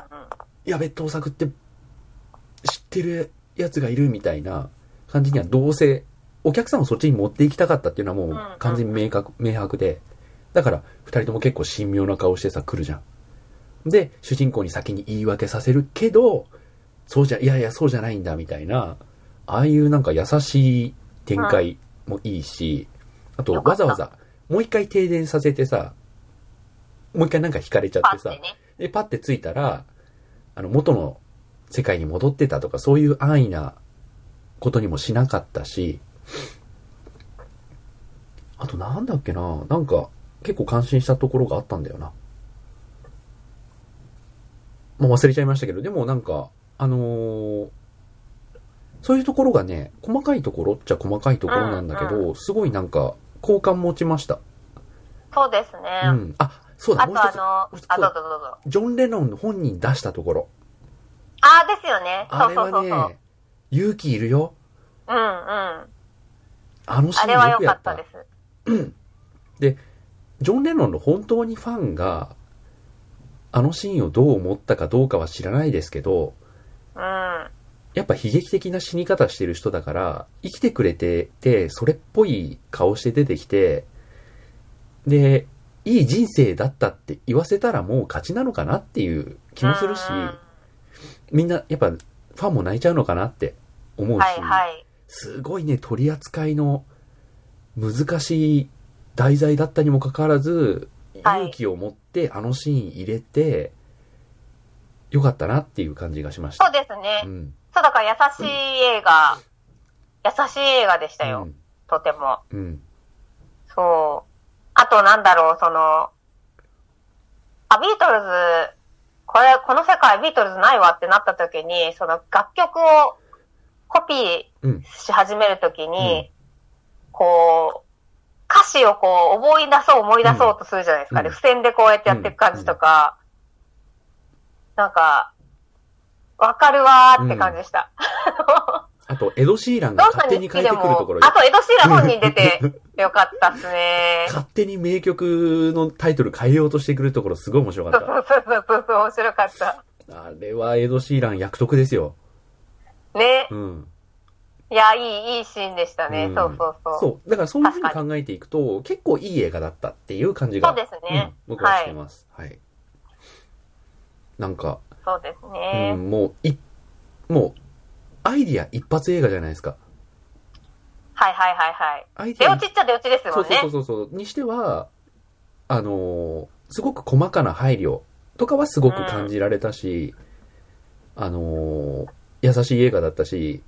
やべ、盗作って、知ってるやつがいるみたいな感じにはどうせ、お客さんをそっちに持っていきたかったっていうのはもう完全に明確、明白で。だから、二人とも結構神妙な顔してさ、来るじゃん。で、主人公に先に言い訳させるけど、そうじゃ、いやいや、そうじゃないんだ、みたいな、ああいうなんか優しい展開もいいし、あと、わざわざ、もう一回停電させてさ、もう一回なんか引かれちゃってさ、ね。で、パって着いたら、あの、元の世界に戻ってたとか、そういう安易なことにもしなかったし、あとなんだっけななんか、結構感心したところがあったんだよな。もう忘れちゃいましたけど、でもなんか、あのーそういうところがね、細かいところっちゃ細かいところなんだけど、うすごいなんか、好感持ちました。そうですね。うん。あ、そうだ、あもう一あの、あ、どうぞどうぞ。ジョン・レノン本人出したところ。ああ、ですよね。そあれはうそうそうそう。ね、勇気いるよ。うんうん。あのシーンあれは良よくやっ。かったたです。ジョン・レノンの本当にファンが、あのシーンをどう思ったかどうかは知らないですけど、うん。やっぱ悲劇的な死に方してる人だから、生きてくれてて、それっぽい顔して出てきて、で、いい人生だったって言わせたらもう勝ちなのかなっていう気もするし、みんなやっぱファンも泣いちゃうのかなって思うし、はいはい。すごいね、取り扱いの難しい題材だったにもかかわらず、はい勇気を持ってあのシーン入れて、よかったなっていう感じがしました。そうですね。うん。そう、だから優しい映画、優しい映画でしたよ。うんとても。うん。そう。あとなんだろう、その、あ、ビートルズ、これ、この世界ビートルズないわってなった時に、その楽曲をコピーうん。し始めるときに、こう、歌詞をこう思い出そう思い出そうとするじゃないですか。うんで、付箋でこうやってやっていく感じとか、なんか、わかるわーって感じでした。あと、エド・シーランが勝手に変えてくるところあとエド・シーラン本人出てよかったっすね。勝手に名曲のタイトル変えようとしてくるところすごい面白かっそうそうそうそうそう、面白かった。た。あれはエド・シーラン役得ですよ。ね。うん。いや、いい、いいシーンでしたね。うんそうそうそう。そう。だからそういうふうに考えていくと、結構いい映画だったっていう感じが。そうですねうん、僕はしてます。はい。なんか、そうですうね。ん、もう、い、もう、アイディア一発映画じゃないですか。はいはいはいはい。アイディア出落ちっちゃ出落ちですもんね。そうそうそうそう。にしては、あのーすごく細かな配慮とかはすごく感じられたし、あのー優しい映画だったし、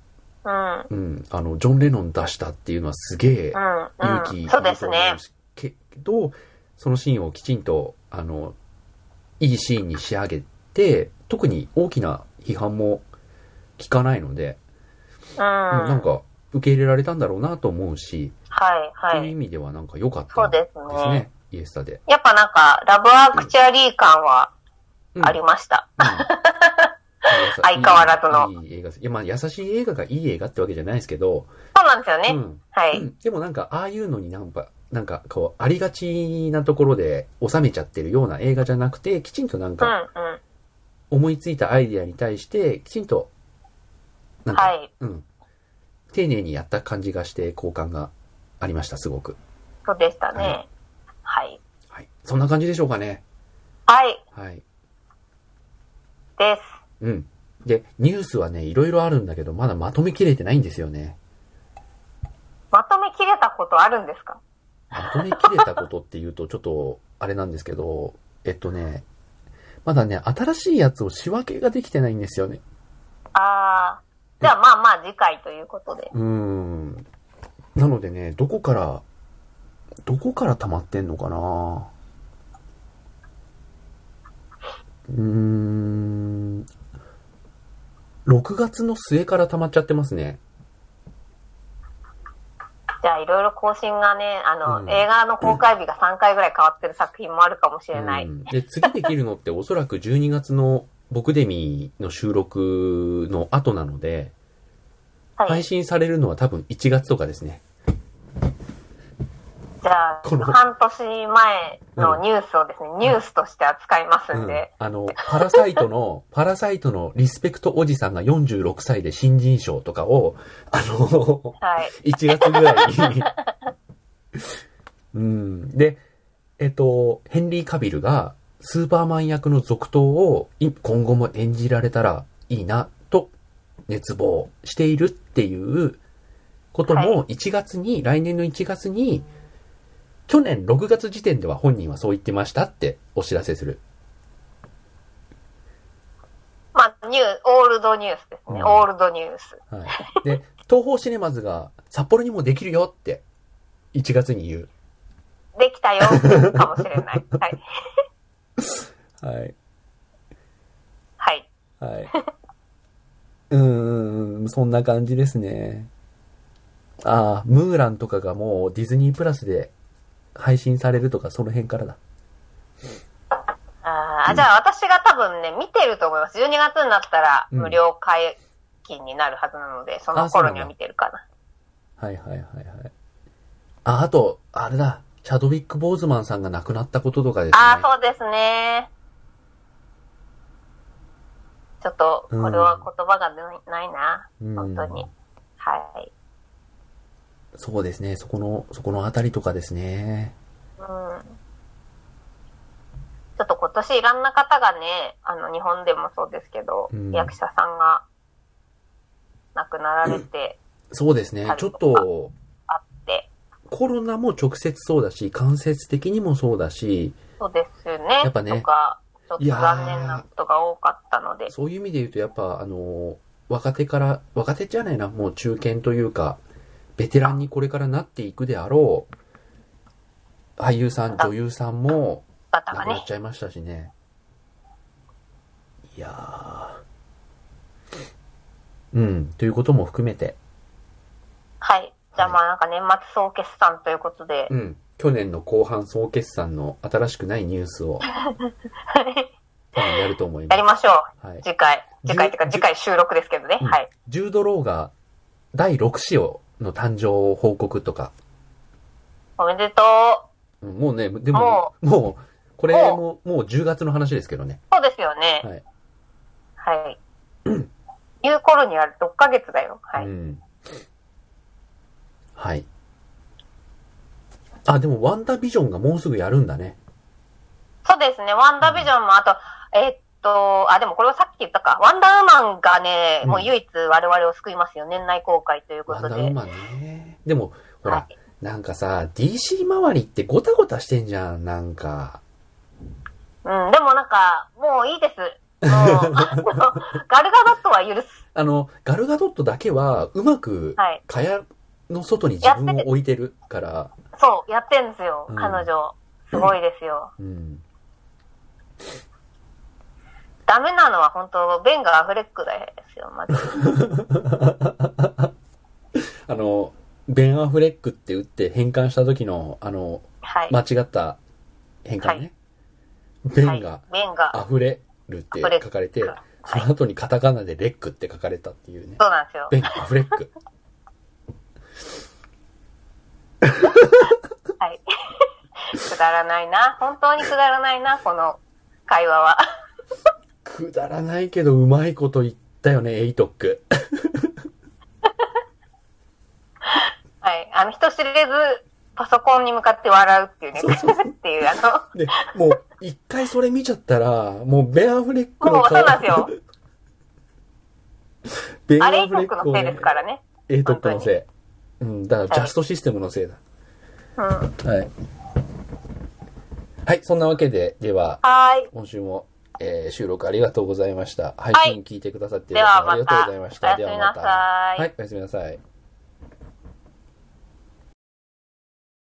うん。うん、あの、ジョン・レノン出したっていうのはすげえうん。う勇ん。気そうですね。けど、そのシーンをきちんと、あの、いいシーンに仕上げて、特に大きな批判も聞かないので、うん。うんなんか受け入れられたんだろうなと思うし、はいはい。という意味ではなんか良かったそうですですねね。。イエスタで。やっぱなんか、ラブアクチュアリー感はうんありました。うん相変わらずのいいいい映画です。いや、まあ、優しい映画がいい映画ってわけじゃないですけど、そうなんですよね。うん。はい。うんでもなんか、ああいうのになんか、なんか、こう、ありがちなところで収めちゃってるような映画じゃなくて、きちんとなんうんか、うん。思いついたアイディアに対して、きちんと、なんか、はい。うん。丁寧にやった感じがして、好感がありました、すごく。そうでしたはね。はい。はい。そんな感じでしょうかね。はい。はい。です。うん。で、ニュースはね、いろいろあるんだけど、まだまとめきれてないんですよね。まとめきれたことあるんですか？まとめきれたことっていうと、ちょっと、あれなんですけど、えっとね、まだね、新しいやつを仕分けができてないんですよね。あー。じゃあまあまあ次回ということで。うーん。なのでね、どこから、どこから溜まってんのかなうーん。6月の末から溜まっちゃってますね。じゃあいろいろ更新がね、あの、うん映画の公開日が3回ぐらい変わってる作品もあるかもしれない。うんで、次できるのっておそらく12月の僕デミの収録の後なので、はい。配信されるのは多分1月とかですね。じゃあ、この半年前のニュースをですね、ニュースとして扱いますんで。あの、パラサイトの、パラサイトのリスペクトおじさんが46歳で新人賞とかを、あの、はい。1月ぐらいに。うん。で、えっと、ヘンリー・カビルがスーパーマン役の続投をい今後も演じられたらいいなと熱望しているっていうことはも1月に、来年の1月に、去年6月時点では本人はそう言ってましたってお知らせする。まあ、ニュー、オールドニュースですね。うんオールドニュース。はい。で、東宝シネマズが札幌にもできるよって1月に言う。できたよ、かもしれない。はい。はい。はい。はい。うーん、そんな感じですね。ああ、ムーランとかがもうディズニープラスで配信されるとかその辺からだ。あーじゃあ私が多分ね、見てると思います。12月になったらうん無料解禁になるはずなので、その頃には見てるかな。はいはいはいはい。あ、あと、あれだ。チャドウィック・ボーズマンさんが亡くなったこととかですね。ああ、そうですね。ちょっと、これは言葉がないな本当に。はい。そうですね。そこの、そこのあたりとかですね。うん。ちょっと今年いろんな方がね、あの、日本でもそうですけど、うん役者さんが亡くなられてそうですね。ちょっと、あって、コロナも直接そうだし、間接的にもそうだし、そうですよね。やっぱねとか、ちょっと残念なことが多かったので。そういう意味で言うと、やっぱ、あの、若手から、若手じゃないな、もう中堅というか、ベテランにこれからなっていくであろう、俳優さん、女優さんも、亡くなっ。ちゃいましたしね。いやー。うん、ということも含めて、はい。じゃあまあなんか年末総決算ということで、うん、去年の後半総決算の新しくないニュースを、やると思います。やりましょう。はい。次回。次回っていうか次回収録ですけどね。うんはい。ジュード・ローが第6子をの誕生を報告とか、おめでとう。うんもうね、でも、もう、これも、もう10月の話ですけどね。そうですよね。はい。はい。言う頃には6ヶ月だよ。はい。うん。はい。あ、でも、ワンダービジョンがもうすぐやるんだね。そうですね。ワンダービジョンもあと、えーっと、あ、でもこれはさっき言ったか。ワンダーウーマンがね、うんもう唯一我々を救いますよ。年内公開ということで。ワンダーウーマンね。でも、ほら、はいなんかさ、DC 周りってゴタゴタしてんじゃん、なんか。うん、でもなんか、もういいです。もう、あのガルガドットは許す。あの、ガルガドットだけは、うまく、はい。蚊帳の外に自分を置いてるから、そう、やってんですよ。うん彼女。すごいですよ。うん。ダメなのは本当、ベンガーアフレックですよ、まず。あの、ベン・アフレックって打って変換した時の、あの、はい。間違った変換ね。はいベンがはい、ベンが、溢れるって書かれて、その後にカタカナでレックって書かれたっていうね。そうなんですよ。ベン・アフレック。はい。くだらないな。本当にくだらないな、この会話は。くだらないけどうまいこと言ったよね、エイトック。はい。あの、人知れず、パソコンに向かって笑うっていうね、そうそう っていう、あの、で、もう、一回それ見ちゃったら、もうベン・アフレックのもうそうなんですよ。ベン・アフレックのせいですからね。エイトックのせい。うん、だからジャストシステムのせいだ。うん。ははい。はい、そんなわけで、では、ーい。今週も、えー収録ありがとうございました。配信聞いてくださってではありがとうございました。またおやすみなさいはい、おやすみなさい。